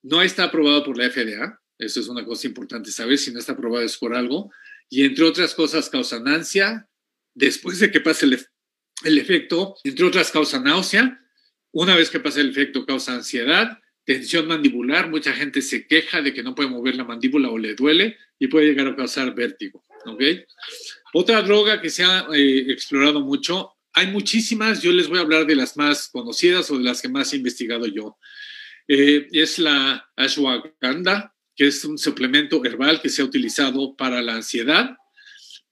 no está aprobado por la FDA, eso es una cosa importante saber, si no está aprobado es por algo, y entre otras cosas causan ansia, después de que pase el, efecto, entre otras causa náusea, una vez que pasa el efecto causa ansiedad, tensión mandibular, mucha gente se queja de que no puede mover la mandíbula o le duele y puede llegar a causar vértigo. Otra droga que se ha eh, explorado mucho, hay muchísimas, yo les voy a hablar de las más conocidas o de las que más he investigado yo. Eh, es la ashwagandha, que es un suplemento herbal que se ha utilizado para la ansiedad,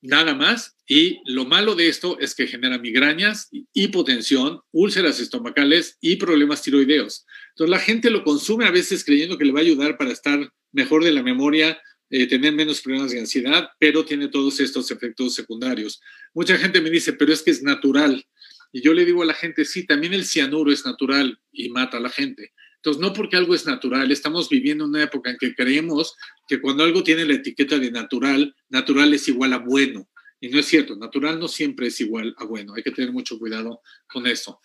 nada más. Y lo malo de esto es que genera migrañas, hipotensión, úlceras estomacales y problemas tiroideos. Entonces la gente lo consume a veces creyendo que le va a ayudar para estar mejor de la memoria, eh, tener menos problemas de ansiedad, pero tiene todos estos efectos secundarios. Mucha gente me dice, pero es que es natural. Y yo le digo a la gente, sí, también el cianuro es natural y mata a la gente. Entonces, no porque algo es natural, estamos viviendo una época en que creemos que cuando algo tiene la etiqueta de natural, natural es igual a bueno. Y no es cierto, natural no siempre es igual a bueno. Hay que tener mucho cuidado con eso.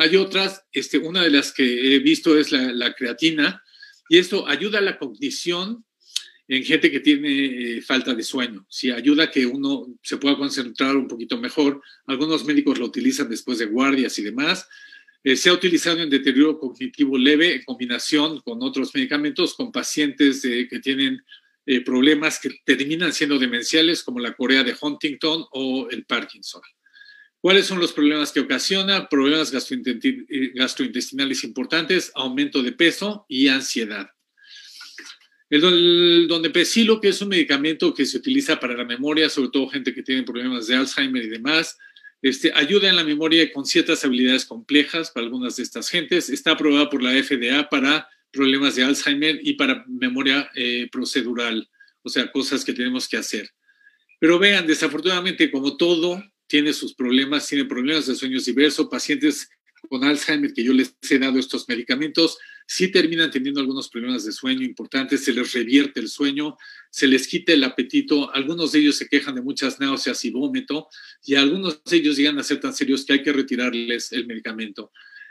Hay otras, este, una de las que he visto es la, creatina, y esto ayuda a la cognición en gente que tiene eh, falta de sueño. Si ayuda a que uno se pueda concentrar un poquito mejor. Algunos médicos lo utilizan después de guardias y demás. Eh, se ha utilizado en deterioro cognitivo leve en combinación con otros medicamentos con pacientes que tienen eh, problemas que terminan siendo demenciales como la Corea de Huntington o el Parkinson. ¿Cuáles son los problemas que ocasiona? Problemas eh, gastrointestinales importantes, aumento de peso y ansiedad. El donepecilo, que es un medicamento que se utiliza para la memoria, sobre todo gente que tiene problemas de Alzheimer y demás, este, ayuda en la memoria con ciertas habilidades complejas para algunas de estas gentes. Está aprobada por la FDA para problemas de Alzheimer y para memoria eh, procedural, o sea, cosas que tenemos que hacer. Pero vean, desafortunadamente, como todo tiene sus problemas, tiene problemas de sueños diversos, pacientes con Alzheimer que yo les he dado estos medicamentos, sí terminan teniendo algunos problemas de sueño importantes, se les revierte el sueño, se les quita el apetito, algunos de ellos se quejan de muchas náuseas y vómito, y algunos de ellos llegan a ser tan serios que hay que retirarles el medicamento.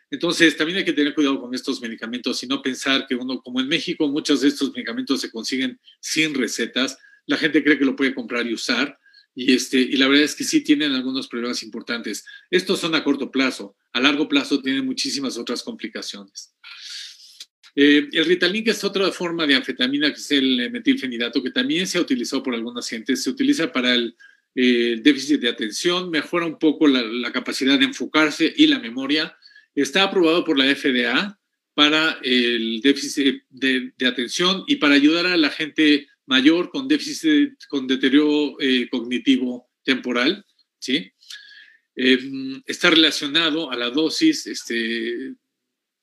Entonces, también hay que tener cuidado con estos medicamentos y no pensar que uno, como en México, muchos de estos medicamentos se consiguen sin recetas, la gente cree que lo puede comprar y usar, y, este, y la verdad es que sí tienen algunos problemas importantes. Estos son a corto plazo, a largo plazo tienen muchísimas otras complicaciones. Eh, el Ritalin, que es otra forma de anfetamina, que es el metilfenidato, que también se ha utilizado por algunas gentes, se utiliza para el eh, déficit de atención, mejora un poco la, capacidad de enfocarse y la memoria. Está aprobado por la FDA para el déficit de, atención y para ayudar a la gente mayor con déficit, con deterioro eh, cognitivo temporal, ¿sí? está relacionado a la dosis este,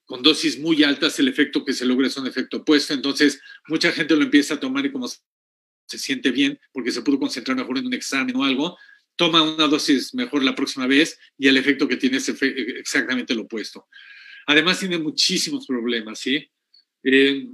con dosis muy altas el efecto que se logra es un efecto opuesto. Entonces, mucha gente lo empieza a tomar y como se siente bien porque se pudo concentrar mejor en un examen o algo, toma una dosis mejor la próxima vez y el efecto que tiene es exactamente lo opuesto. Además, tiene muchísimos problemas, ¿sí? Eh,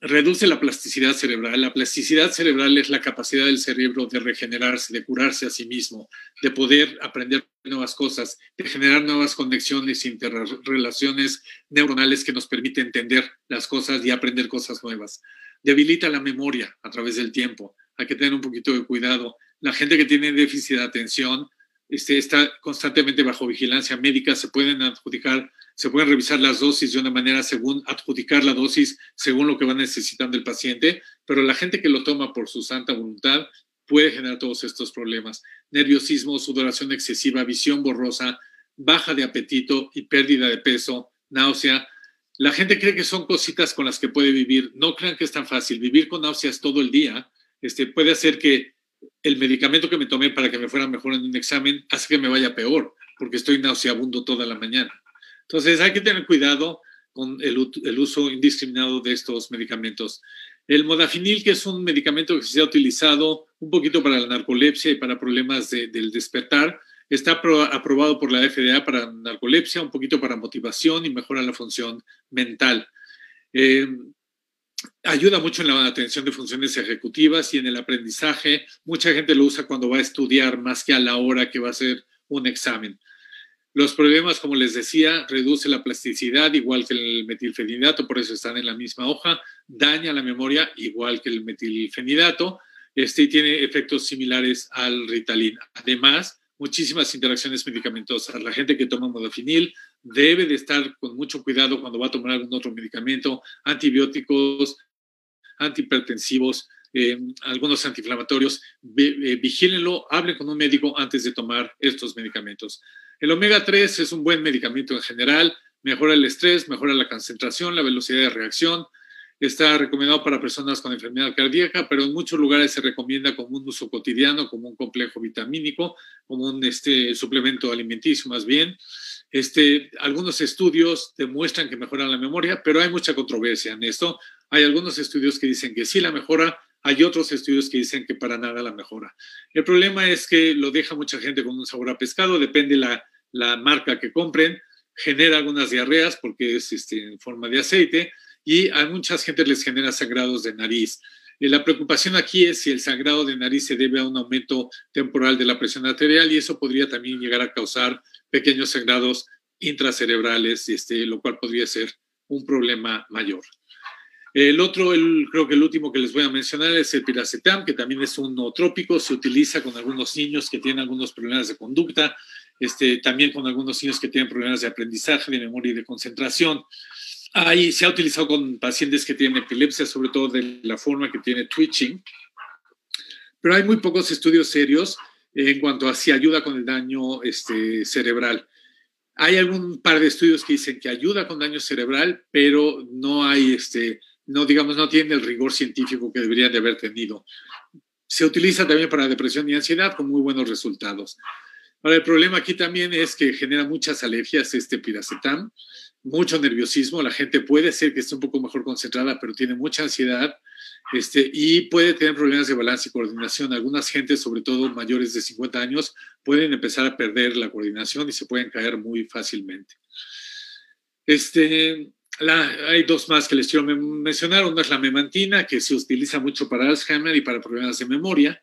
reduce la plasticidad cerebral. La plasticidad cerebral es la capacidad del cerebro de regenerarse, de curarse a sí mismo, de poder aprender nuevas cosas, de generar nuevas conexiones, interrelaciones neuronales que nos permiten entender las cosas y aprender cosas nuevas. Debilita la memoria a través del tiempo. Hay que tener un poquito de cuidado. La gente que tiene déficit de atención este, está constantemente bajo vigilancia médica, se pueden adjudicar se pueden revisar las dosis de una manera según adjudicar la dosis según lo que va necesitando el paciente, pero la gente que lo toma por su santa voluntad puede generar todos estos problemas. Nerviosismo, sudoración excesiva, visión borrosa, baja de apetito y pérdida de peso, náusea. La gente cree que son cositas con las que puede vivir. No crean que es tan fácil. Vivir con náuseas todo el día este, puede hacer que el medicamento que me tomé para que me fuera mejor en un examen hace que me vaya peor, porque estoy nauseabundo toda la mañana. Entonces hay que tener cuidado con el, uso indiscriminado de estos medicamentos. El modafinil, que es un medicamento que se ha utilizado un poquito para la narcolepsia y para problemas del despertar, está aprobado por la FDA para narcolepsia, un poquito para motivación y mejora la función mental. Eh, ayuda mucho en la atención de funciones ejecutivas y en el aprendizaje. Mucha gente lo usa cuando va a estudiar más que a la hora que va a hacer un examen. Los problemas, como les decía, reduce la plasticidad igual que el metilfenidato, por eso están en la misma hoja, daña la memoria igual que el metilfenidato, este tiene efectos similares al Ritalin. Además, muchísimas interacciones medicamentosas. La gente que toma modafinil debe de estar con mucho cuidado cuando va a tomar algún otro medicamento, antibióticos, antihipertensivos, eh, algunos antiinflamatorios. Eh, vigílenlo, hablen con un médico antes de tomar estos medicamentos. El omega 3 es un buen medicamento en general, mejora el estrés, mejora la concentración, la velocidad de reacción. Está recomendado para personas con enfermedad cardíaca, pero en muchos lugares se recomienda como un uso cotidiano, como un complejo vitamínico, como un este, suplemento alimenticio más bien. Este, algunos estudios demuestran que mejora la memoria, pero hay mucha controversia en esto. Hay algunos estudios que dicen que sí la mejora, hay otros estudios que dicen que para nada la mejora. El problema es que lo deja mucha gente con un sabor a pescado, depende la, la marca que compren, genera algunas diarreas porque es este, en forma de aceite y a muchas gente les genera sangrados de nariz. Y la preocupación aquí es si el sangrado de nariz se debe a un aumento temporal de la presión arterial y eso podría también llegar a causar pequeños sangrados intracerebrales, este, lo cual podría ser un problema mayor. El otro, el, creo que el último que les voy a mencionar es el piracetam, que también es un nootrópico, se utiliza con algunos niños que tienen algunos problemas de conducta, este, también con algunos niños que tienen problemas de aprendizaje, de memoria y de concentración. Ahí se ha utilizado con pacientes que tienen epilepsia, sobre todo de la forma que tiene twitching, pero hay muy pocos estudios serios en cuanto a si ayuda con el daño este, cerebral. Hay algún par de estudios que dicen que ayuda con daño cerebral, pero no hay, este, no digamos, no tiene el rigor científico que deberían de haber tenido. Se utiliza también para depresión y ansiedad con muy buenos resultados. Ahora, el problema aquí también es que genera muchas alergias este piracetam, mucho nerviosismo. La gente puede ser que esté un poco mejor concentrada, pero tiene mucha ansiedad este, y puede tener problemas de balance y coordinación. Algunas gentes, sobre todo mayores de 50 años, pueden empezar a perder la coordinación y se pueden caer muy fácilmente. Este, hay dos más que les quiero mencionar. Una es la memantina, que se utiliza mucho para Alzheimer y para problemas de memoria.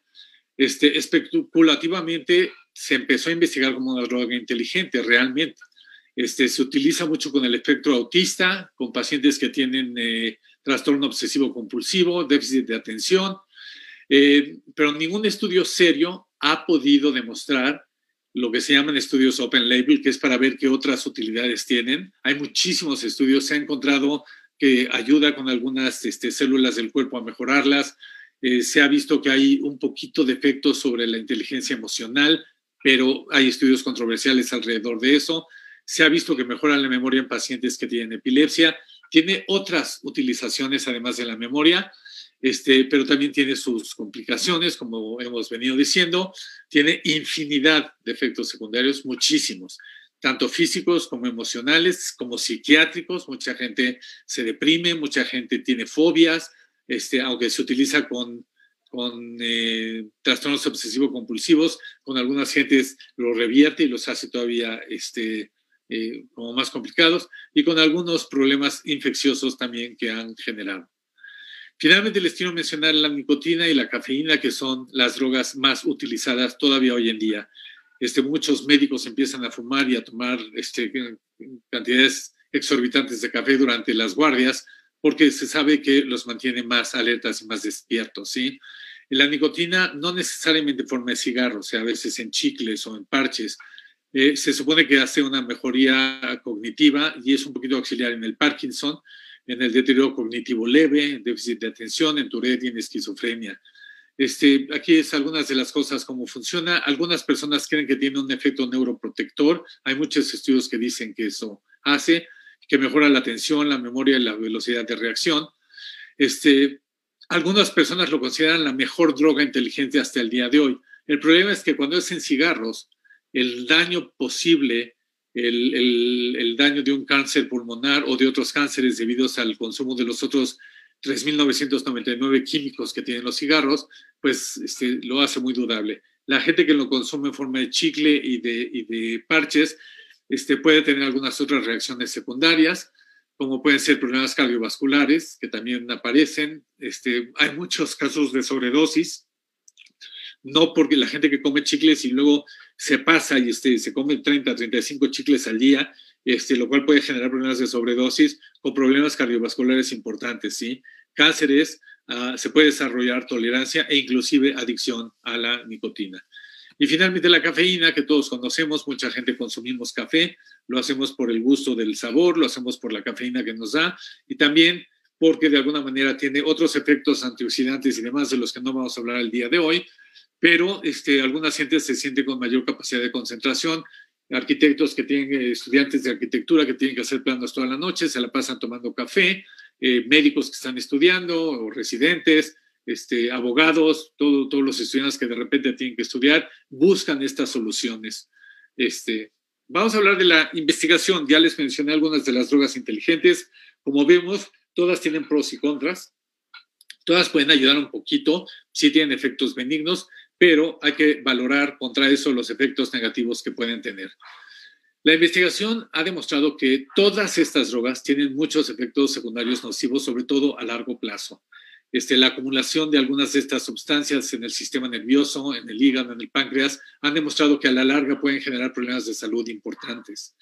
Este, especulativamente se empezó a investigar como una droga inteligente, realmente. Este, se utiliza mucho con el espectro autista, con pacientes que tienen eh, trastorno obsesivo compulsivo, déficit de atención, eh, pero ningún estudio serio ha podido demostrar lo que se llaman estudios open label, que es para ver qué otras utilidades tienen. Hay muchísimos estudios, se ha encontrado que ayuda con algunas este, células del cuerpo a mejorarlas. Eh, se ha visto que hay un poquito de efecto sobre la inteligencia emocional, pero hay estudios controversiales alrededor de eso se ha visto que mejora la memoria en pacientes que tienen epilepsia. Tiene otras utilizaciones además de la memoria, este, pero también tiene sus complicaciones, como hemos venido diciendo. Tiene infinidad de efectos secundarios, muchísimos, tanto físicos como emocionales, como psiquiátricos. Mucha gente se deprime, mucha gente tiene fobias, este, aunque se utiliza con con eh, trastornos obsesivos compulsivos, con algunas gentes lo revierte y los hace todavía este, eh, como más complicados y con algunos problemas infecciosos también que han generado. Finalmente les quiero mencionar la nicotina y la cafeína, que son las drogas más utilizadas todavía hoy en día. Este, muchos médicos empiezan a fumar y a tomar este, cantidades exorbitantes de café durante las guardias porque se sabe que los mantiene más alertas y más despiertos. ¿sí? La nicotina no necesariamente en forma de cigarro, o sea, a veces en chicles o en parches, eh, se supone que hace una mejoría cognitiva y es un poquito auxiliar en el Parkinson, en el deterioro cognitivo leve, déficit de atención, en Tourette y en esquizofrenia. Este, aquí es algunas de las cosas, cómo funciona. Algunas personas creen que tiene un efecto neuroprotector. Hay muchos estudios que dicen que eso hace, que mejora la atención, la memoria y la velocidad de reacción. Este, algunas personas lo consideran la mejor droga inteligente hasta el día de hoy. El problema es que cuando es en cigarros, el daño posible, el, daño de un cáncer pulmonar o de otros cánceres debidos al consumo de los otros 3.999 químicos que tienen los cigarros, pues este, lo hace muy dudable. La gente que lo consume en forma de chicle y de, de parches este, puede tener algunas otras reacciones secundarias, como pueden ser problemas cardiovasculares, que también aparecen. Este, hay muchos casos de sobredosis, no porque la gente que come chicles y luego se pasa y este, se come 30, 35 chicles al día, este, lo cual puede generar problemas de sobredosis con problemas cardiovasculares importantes, ¿sí? Cánceres, uh, se puede desarrollar tolerancia e inclusive adicción a la nicotina. Y finalmente la cafeína, que todos conocemos, mucha gente consumimos café, lo hacemos por el gusto del sabor, lo hacemos por la cafeína que nos da y también porque de alguna manera tiene otros efectos antioxidantes y demás de los que no vamos a hablar el día de hoy, pero este, algunas gente se siente con mayor capacidad de concentración, arquitectos que tienen, eh, estudiantes de arquitectura que tienen que hacer planos toda la noche, se la pasan tomando café, eh, médicos que están estudiando o residentes, este, abogados, todo, todos los estudiantes que de repente tienen que estudiar, buscan estas soluciones. Este, vamos a hablar de la investigación. Ya les mencioné algunas de las drogas inteligentes. Como vemos, todas tienen pros y contras. Todas pueden ayudar un poquito, sí tienen efectos benignos, pero hay que valorar contra eso los efectos negativos que pueden tener. La investigación ha demostrado que todas estas drogas tienen muchos efectos secundarios nocivos, sobre todo a largo plazo. Este, la acumulación de algunas de estas sustancias en el sistema nervioso, en el hígado, en el páncreas, han demostrado que a la larga pueden generar problemas de salud importantes.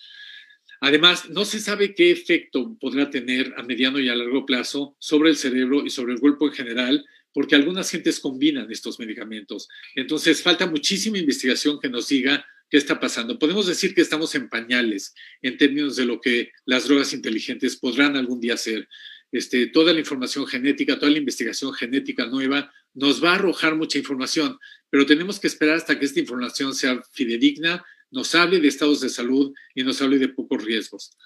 Además, no se sabe qué efecto podrá tener a mediano y a largo plazo sobre el cerebro y sobre el cuerpo en general, porque algunas gentes combinan estos medicamentos. Entonces, falta muchísima investigación que nos diga qué está pasando. Podemos decir que estamos en pañales en términos de lo que las drogas inteligentes podrán algún día hacer, este, toda la información genética, toda la investigación genética nueva, nos va a arrojar mucha información, pero tenemos que esperar hasta que esta información sea fidedigna, nos hable de estados de salud y nos hable de pocos riesgos.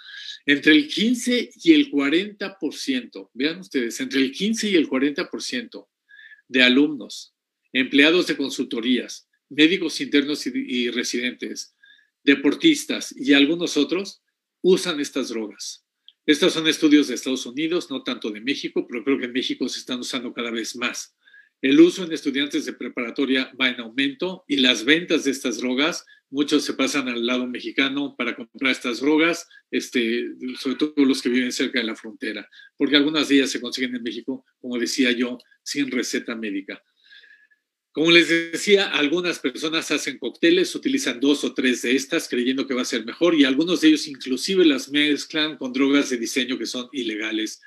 Entre el 15 y el 40%, vean ustedes, entre el 15 y el 40% de alumnos, empleados de consultorías, médicos internos y, residentes, deportistas y algunos otros usan estas drogas. Estos son estudios de Estados Unidos, no tanto de México, pero creo que en México se están usando cada vez más. El uso en estudiantes de preparatoria va en aumento y las ventas de estas drogas, muchos se pasan al lado mexicano para comprar estas drogas, este, sobre todo los que viven cerca de la frontera, porque algunas de ellas se consiguen en México, como decía yo, sin receta médica. Como les decía, algunas personas hacen cócteles, utilizan dos o tres de estas creyendo que va a ser mejor y algunos de ellos inclusive las mezclan con drogas de diseño que son ilegales.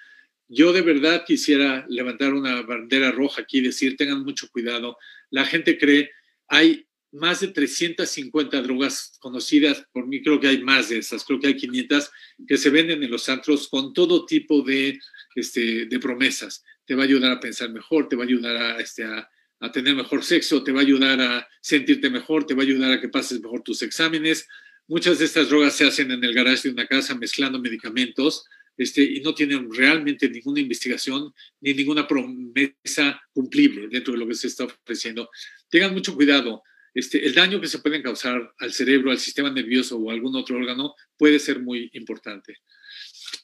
Yo de verdad quisiera levantar una bandera roja aquí y decir, tengan mucho cuidado. La gente cree, hay más de 350 drogas conocidas, por mí creo que hay más de esas, creo que hay 500 que se venden en los antros con todo tipo de, este, de promesas. Te va a ayudar a pensar mejor, te va a ayudar a, este, a tener mejor sexo, te va a ayudar a sentirte mejor, te va a ayudar a que pases mejor tus exámenes. Muchas de estas drogas se hacen en el garaje de una casa mezclando medicamentos este, y no tienen realmente ninguna investigación ni ninguna promesa cumplible dentro de lo que se está ofreciendo. Tengan mucho cuidado. Este, el daño que se pueden causar al cerebro, al sistema nervioso o algún otro órgano puede ser muy importante.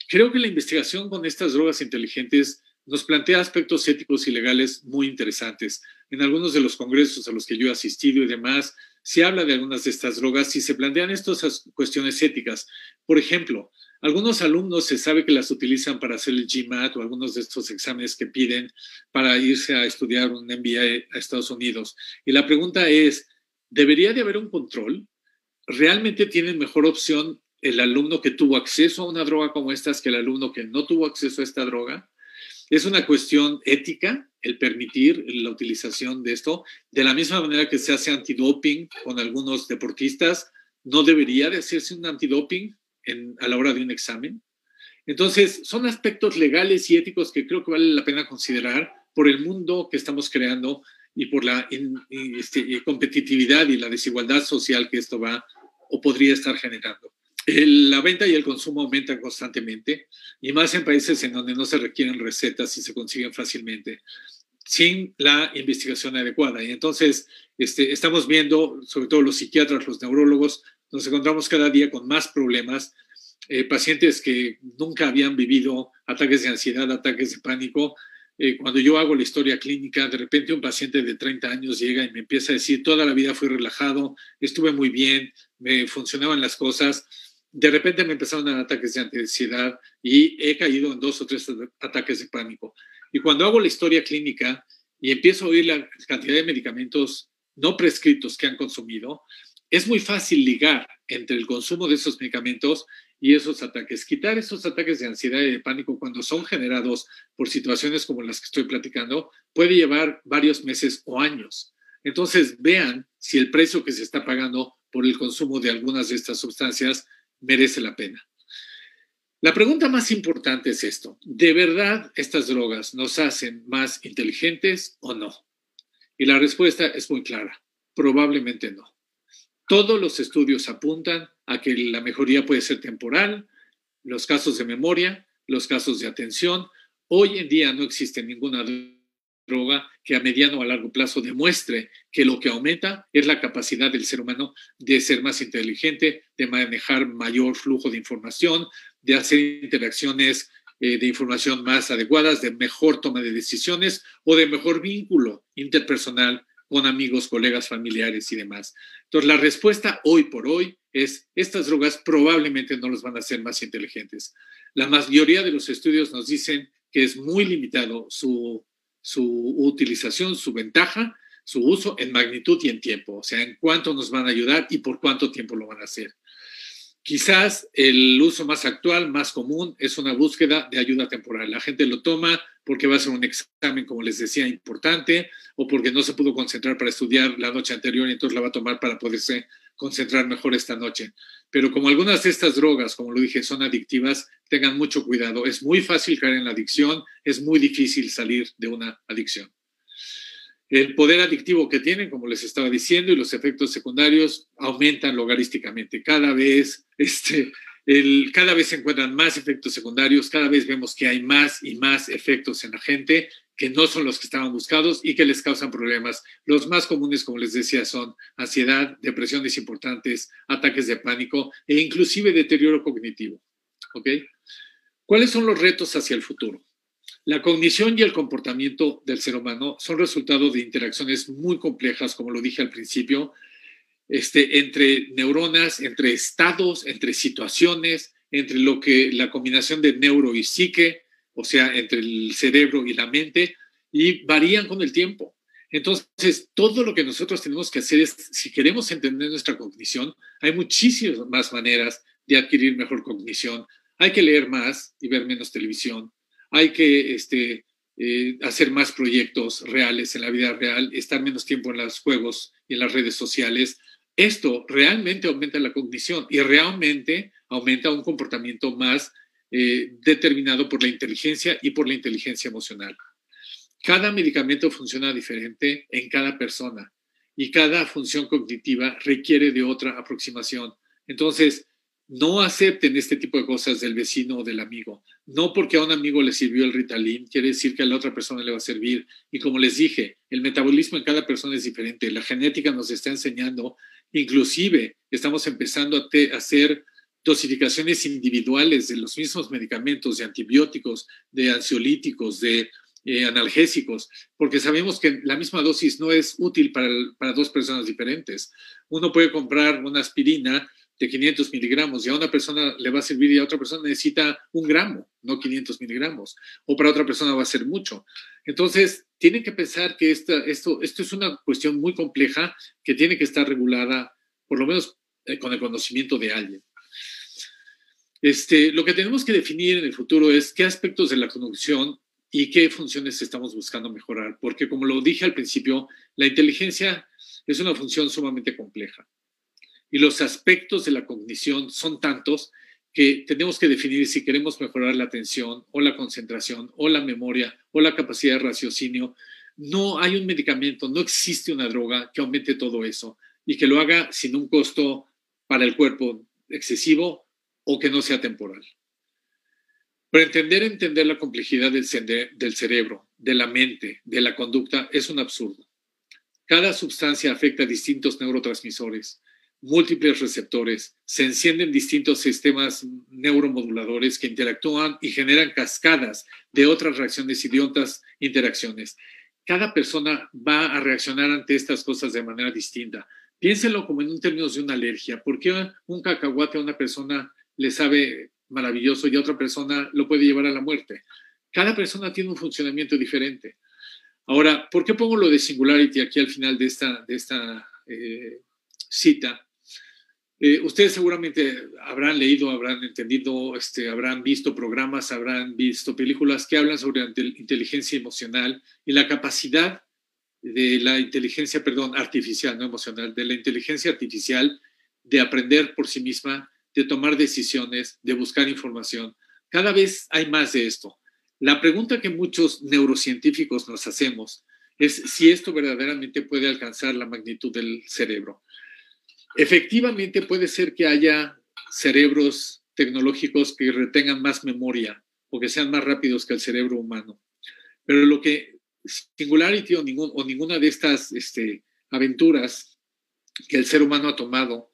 Creo que la investigación con estas drogas inteligentes nos plantea aspectos éticos y legales muy interesantes. En algunos de los congresos a los que yo he asistido y demás, se habla de algunas de estas drogas y se plantean estas cuestiones éticas. Por ejemplo, algunos alumnos se sabe que las utilizan para hacer el GMAT o algunos de estos exámenes que piden para irse a estudiar un MBA a Estados Unidos. Y la pregunta es, ¿debería de haber un control? ¿Realmente tiene mejor opción el alumno que tuvo acceso a una droga como estas que el alumno que no tuvo acceso a esta droga? Es una cuestión ética el permitir la utilización de esto, de la misma manera que se hace antidoping con algunos deportistas, no debería de hacerse un antidoping a la hora de un examen. Entonces, son aspectos legales y éticos que creo que vale la pena considerar por el mundo que estamos creando y por la este, competitividad y la desigualdad social que esto va o podría estar generando la venta y el consumo aumentan constantemente y más en países en donde no se requieren recetas y se consiguen fácilmente sin la investigación adecuada. Y entonces este, estamos viendo, sobre todo los psiquiatras, los neurólogos, nos encontramos cada día con más problemas, eh, pacientes que nunca habían vivido ataques de ansiedad, ataques de pánico. Eh, cuando yo hago la historia clínica, de repente un paciente de 30 años llega y me empieza a decir, toda la vida fui relajado, estuve muy bien, me funcionaban las cosas, de repente me empezaron a dar ataques de ansiedad y he caído en dos o tres ataques de pánico. Y cuando hago la historia clínica y empiezo a oír la cantidad de medicamentos no prescritos que han consumido, es muy fácil ligar entre el consumo de esos medicamentos y esos ataques. Quitar esos ataques de ansiedad y de pánico cuando son generados por situaciones como las que estoy platicando puede llevar varios meses o años. Entonces vean si el precio que se está pagando por el consumo de algunas de estas sustancias merece la pena. La pregunta más importante es esto. ¿De verdad estas drogas nos hacen más inteligentes o no? Y la respuesta es muy clara. Probablemente no. Todos los estudios apuntan a que la mejoría puede ser temporal, los casos de memoria, los casos de atención. Hoy en día no existe ninguna droga que a mediano o a largo plazo demuestre que lo que aumenta es la capacidad del ser humano de ser más inteligente, de manejar mayor flujo de información, de hacer interacciones eh, de información más adecuadas, de mejor toma de decisiones o de mejor vínculo interpersonal con amigos, colegas, familiares y demás. Entonces, la respuesta hoy por hoy es, estas drogas probablemente no los van a hacer más inteligentes. La mayoría de los estudios nos dicen que es muy limitado su su utilización, su ventaja, su uso en magnitud y en tiempo, o sea, en cuánto nos van a ayudar y por cuánto tiempo lo van a hacer. Quizás el uso más actual, más común, es una búsqueda de ayuda temporal. La gente lo toma porque va a ser un examen, como les decía, importante, o porque no se pudo concentrar para estudiar la noche anterior y entonces la va a tomar para poderse concentrar mejor esta noche. Pero como algunas de estas drogas, como lo dije, son adictivas, tengan mucho cuidado. Es muy fácil caer en la adicción, es muy difícil salir de una adicción. El poder adictivo que tienen, como les estaba diciendo, y los efectos secundarios aumentan logarísticamente. Cada vez, este, cada vez se encuentran más efectos secundarios, cada vez vemos que hay más y más efectos en la gente que no son los que estaban buscados y que les causan problemas. Los más comunes, como les decía, son ansiedad, depresiones importantes, ataques de pánico e inclusive deterioro cognitivo. ¿Cuáles son los retos hacia el futuro? La cognición y el comportamiento del ser humano son resultado de interacciones muy complejas, como lo dije al principio, este, entre neuronas, entre estados, entre situaciones, entre lo que la combinación de neuro y psique, o sea, entre el cerebro y la mente, y varían con el tiempo. Entonces, todo lo que nosotros tenemos que hacer es, si queremos entender nuestra cognición, hay muchísimas más maneras de adquirir mejor cognición. Hay que leer más y ver menos televisión. Hay que este, eh, hacer más proyectos reales en la vida real, estar menos tiempo en los juegos y en las redes sociales. Esto realmente aumenta la cognición y realmente aumenta un comportamiento más eh, determinado por la inteligencia y por la inteligencia emocional. Cada medicamento funciona diferente en cada persona y cada función cognitiva requiere de otra aproximación. Entonces, no acepten este tipo de cosas del vecino o del amigo. No porque a un amigo le sirvió el Ritalin, quiere decir que a la otra persona le va a servir. Y como les dije, el metabolismo en cada persona es diferente. La genética nos está enseñando, inclusive estamos empezando a hacer dosificaciones individuales de los mismos medicamentos, de antibióticos, de ansiolíticos, de eh, analgésicos, porque sabemos que la misma dosis no es útil para, para dos personas diferentes. Uno puede comprar una aspirina de 500 miligramos y a una persona le va a servir y a otra persona necesita un gramo, no 500 miligramos, o para otra persona va a ser mucho. Entonces, tienen que pensar que esta, esto, esto es una cuestión muy compleja que tiene que estar regulada, por lo menos eh, con el conocimiento de alguien. Este, lo que tenemos que definir en el futuro es qué aspectos de la conducción y qué funciones estamos buscando mejorar, porque como lo dije al principio, la inteligencia es una función sumamente compleja y los aspectos de la cognición son tantos que tenemos que definir si queremos mejorar la atención o la concentración o la memoria o la capacidad de raciocinio. No hay un medicamento, no existe una droga que aumente todo eso y que lo haga sin un costo para el cuerpo excesivo o que no sea temporal. Pero entender, entender la complejidad del, del cerebro, de la mente, de la conducta, es un absurdo. Cada sustancia afecta a distintos neurotransmisores, múltiples receptores, se encienden distintos sistemas neuromoduladores que interactúan y generan cascadas de otras reacciones y de otras interacciones. Cada persona va a reaccionar ante estas cosas de manera distinta. Piénsenlo como en un de una alergia. ¿Por qué un cacahuate a una persona le sabe maravilloso y a otra persona lo puede llevar a la muerte. Cada persona tiene un funcionamiento diferente. Ahora, ¿por qué pongo lo de singularity aquí al final de esta, de esta eh, cita? Eh, ustedes seguramente habrán leído, habrán entendido, este, habrán visto programas, habrán visto películas que hablan sobre inteligencia emocional y la capacidad de la inteligencia, perdón, artificial, no emocional, de la inteligencia artificial de aprender por sí misma, de tomar decisiones, de buscar información. Cada vez hay más de esto. La pregunta que muchos neurocientíficos nos hacemos es si esto verdaderamente puede alcanzar la magnitud del cerebro. Efectivamente puede ser que haya cerebros tecnológicos que retengan más memoria o que sean más rápidos que el cerebro humano. Pero lo que Singularity o, ninguna de estas este, aventuras que el ser humano ha tomado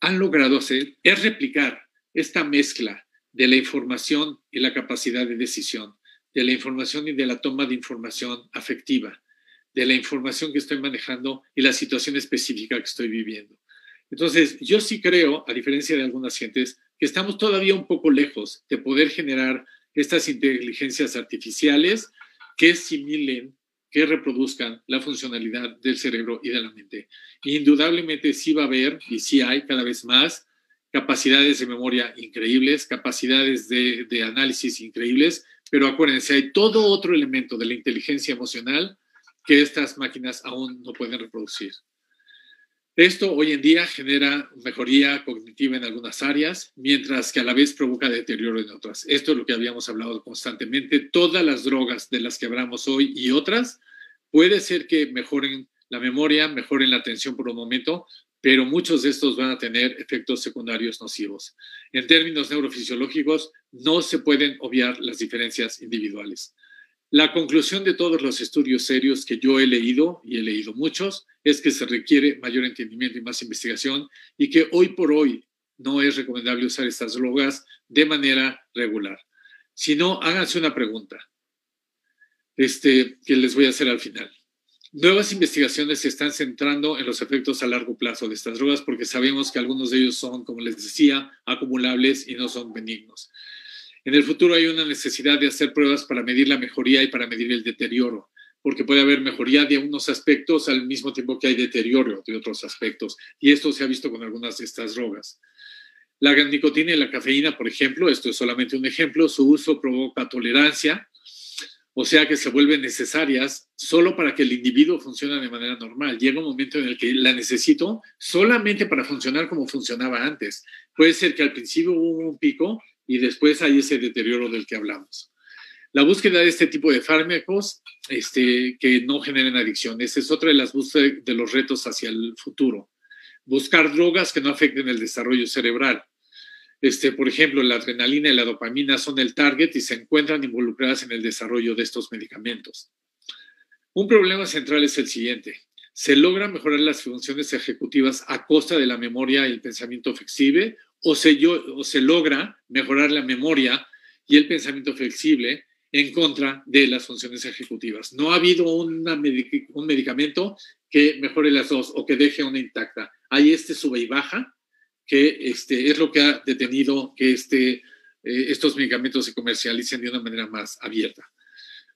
han logrado hacer es replicar esta mezcla de la información y la capacidad de decisión, de la información y de la toma de información afectiva, de la información que estoy manejando y la situación específica que estoy viviendo. Entonces, yo sí creo, a diferencia de algunas gentes, que estamos todavía un poco lejos de poder generar estas inteligencias artificiales que simulen, que reproduzcan la funcionalidad del cerebro y de la mente. Indudablemente sí va a haber, y sí hay cada vez más, capacidades de memoria increíbles, capacidades de, de análisis increíbles, pero acuérdense, hay todo otro elemento de la inteligencia emocional que estas máquinas aún no pueden reproducir. Esto hoy en día genera mejoría cognitiva en algunas áreas, mientras que a la vez provoca deterioro en otras. Esto es lo que habíamos hablado constantemente. Todas las drogas de las que hablamos hoy y otras puede ser que mejoren la memoria, mejoren la atención por un momento, pero muchos de estos van a tener efectos secundarios nocivos. En términos neurofisiológicos, no se pueden obviar las diferencias individuales. La conclusión de todos los estudios serios que yo he leído, y he leído muchos, es que se requiere mayor entendimiento y más investigación y que hoy por hoy no es recomendable usar estas drogas de manera regular. Si no, háganse una pregunta este, que les voy a hacer al final. Nuevas investigaciones se están centrando en los efectos a largo plazo de estas drogas porque sabemos que algunos de ellos son, como les decía, acumulables y no son benignos. En el futuro hay una necesidad de hacer pruebas para medir la mejoría y para medir el deterioro, porque puede haber mejoría de unos aspectos al mismo tiempo que hay deterioro de otros aspectos. Y esto se ha visto con algunas de estas drogas. La nicotina y la cafeína, por ejemplo, esto es solamente un ejemplo, su uso provoca tolerancia, o sea que se vuelven necesarias solo para que el individuo funcione de manera normal. Llega un momento en el que la necesito solamente para funcionar como funcionaba antes. Puede ser que al principio hubo un pico y después hay ese deterioro del que hablamos. La búsqueda de este tipo de fármacos este, que no generen adicciones es otra de las búsquedas de los retos hacia el futuro. Buscar drogas que no afecten el desarrollo cerebral. Este, por ejemplo, la adrenalina y la dopamina son el target y se encuentran involucradas en el desarrollo de estos medicamentos. Un problema central es el siguiente. ¿Se logra mejorar las funciones ejecutivas a costa de la memoria y el pensamiento flexible o se, logra mejorar la memoria y el pensamiento flexible en contra de las funciones ejecutivas. No ha habido un medicamento que mejore las dos o que deje una intacta. Hay este sube y baja, que este, es lo que ha detenido que este, eh, estos medicamentos se comercialicen de una manera más abierta.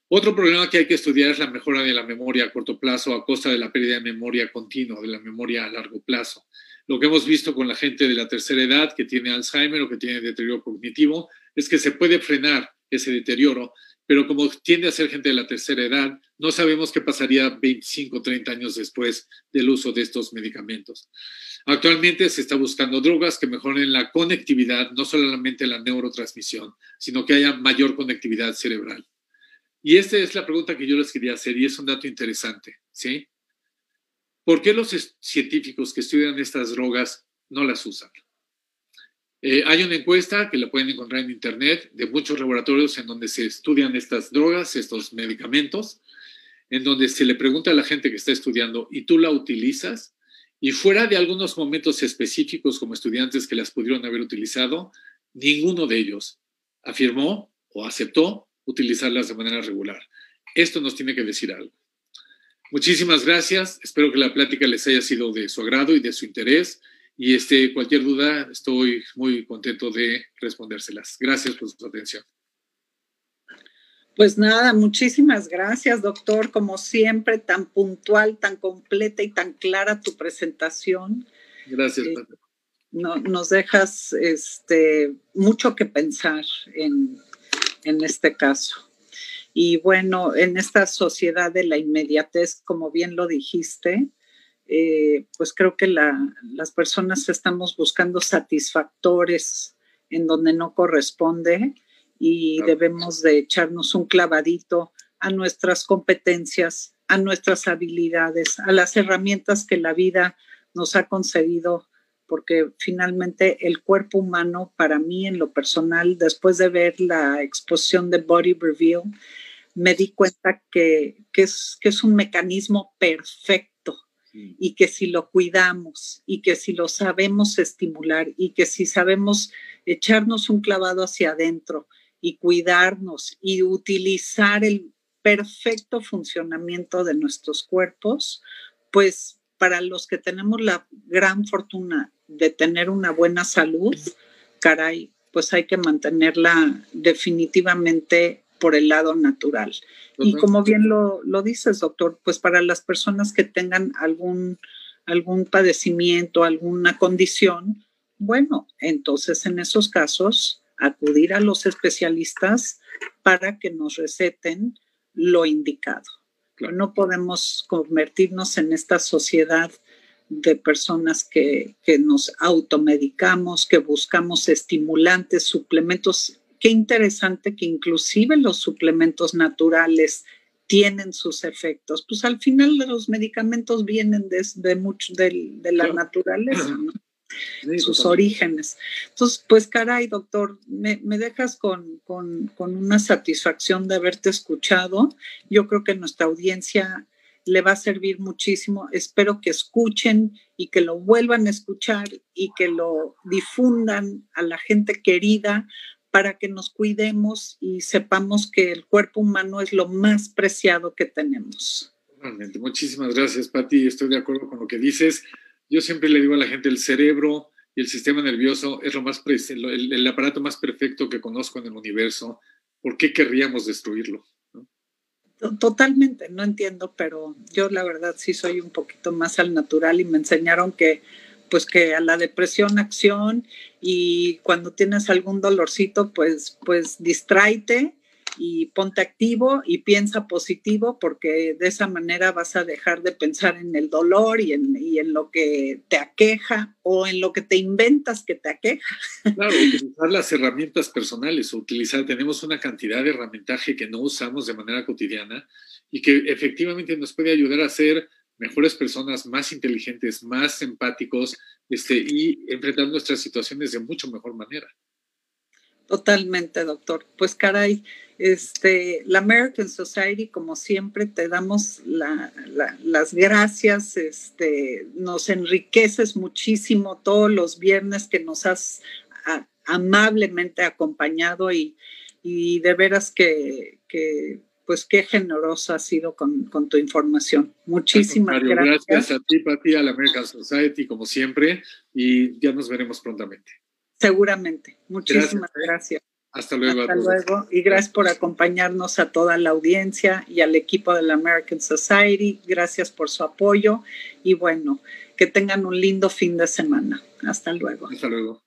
Otro problema que hay que estudiar es la mejora de la memoria a corto plazo a costa de la pérdida de memoria continua, de la memoria a largo plazo. Lo que hemos visto con la gente de la tercera edad que tiene Alzheimer o que tiene deterioro cognitivo es que se puede frenar ese deterioro, pero como tiende a ser gente de la tercera edad, no sabemos qué pasaría 25 o 30 años después del uso de estos medicamentos. Actualmente se está buscando drogas que mejoren la conectividad, no solamente la neurotransmisión, sino que haya mayor conectividad cerebral. Y esta es la pregunta que yo les quería hacer y es un dato interesante, ¿sí? ¿Por qué los científicos que estudian estas drogas no las usan? Eh, hay una encuesta que la pueden encontrar en Internet de muchos laboratorios en donde se estudian estas drogas, estos medicamentos, en donde se le pregunta a la gente que está estudiando, ¿y tú la utilizas? Y fuera de algunos momentos específicos como estudiantes que las pudieron haber utilizado, ninguno de ellos afirmó o aceptó utilizarlas de manera regular. Esto nos tiene que decir algo. Muchísimas gracias. Espero que la plática les haya sido de su agrado y de su interés. y este, cualquier duda estoy muy contento de respondérselas. Gracias por su atención. Pues nada, muchísimas gracias, doctor. Como siempre, tan puntual, tan completa y tan clara tu presentación. Gracias, eh, no, Nos dejas este, mucho que pensar en, en este caso. Y bueno, en esta sociedad de la inmediatez, como bien lo dijiste, eh, pues creo que las personas estamos buscando satisfactores en donde no corresponde y debemos de echarnos un clavadito a nuestras competencias, a nuestras habilidades, a las herramientas que la vida nos ha concedido, porque finalmente el cuerpo humano, para mí en lo personal, después de ver la exposición de Body Reveal, me di cuenta que, es, que es un mecanismo perfecto y que si lo cuidamos y que si lo sabemos estimular y que si sabemos echarnos un clavado hacia adentro y cuidarnos y utilizar el perfecto funcionamiento de nuestros cuerpos, pues para los que tenemos la gran fortuna de tener una buena salud, caray, pues hay que mantenerla definitivamente por el lado natural. Y como bien lo, lo, dices, doctor, pues para las personas que tengan algún, algún padecimiento, alguna condición, bueno, entonces en esos casos acudir a los especialistas para que nos receten lo indicado. No podemos convertirnos en esta sociedad de personas que, que, nos automedicamos, que buscamos estimulantes, suplementos. Qué interesante que inclusive los suplementos naturales tienen sus efectos. Pues al final los medicamentos vienen de, de, mucho, de, de la naturaleza. ¿no? Sus orígenes. Entonces, pues caray, doctor, me, dejas con, una satisfacción de haberte escuchado. Yo creo que nuestra audiencia le va a servir muchísimo. Espero que escuchen y que lo vuelvan a escuchar y que lo difundan a la gente querida para que nos cuidemos y sepamos que el cuerpo humano es lo más preciado que tenemos. Muchísimas gracias, Patti. Estoy de acuerdo con lo que dices. Yo siempre le digo a la gente, el cerebro y el sistema nervioso es lo más el, el, aparato más perfecto que conozco en el universo. ¿Por qué querríamos destruirlo? Totalmente, no entiendo, pero yo la verdad sí soy un poquito más al natural y me enseñaron que pues que a la depresión acción y cuando tienes algún dolorcito pues pues distráete y ponte activo y piensa positivo porque de esa manera vas a dejar de pensar en el dolor y en, lo que te aqueja o en lo que te inventas que te aqueja. Claro, utilizar las herramientas personales, utilizar, tenemos una cantidad de herramientaje que no usamos de manera cotidiana y que efectivamente nos puede ayudar a ser mejores personas, más inteligentes, más empáticos este, y enfrentar nuestras situaciones de mucho mejor manera. Totalmente, doctor. Pues caray, este, la American Society, como siempre, te damos las gracias, este, nos enriqueces muchísimo todos los viernes que nos has amablemente acompañado y, de veras que, pues qué generoso has sido con, tu información. Muchísimas gracias. Gracias a ti, Pati, a la American Society, como siempre, y ya nos veremos prontamente. Seguramente. Muchísimas ¿eh? gracias. Hasta luego. Hasta luego. Y gracias por acompañarnos a toda la audiencia y al equipo de la American Society. Gracias por su apoyo y bueno, que tengan un lindo fin de semana. Hasta luego. Hasta luego.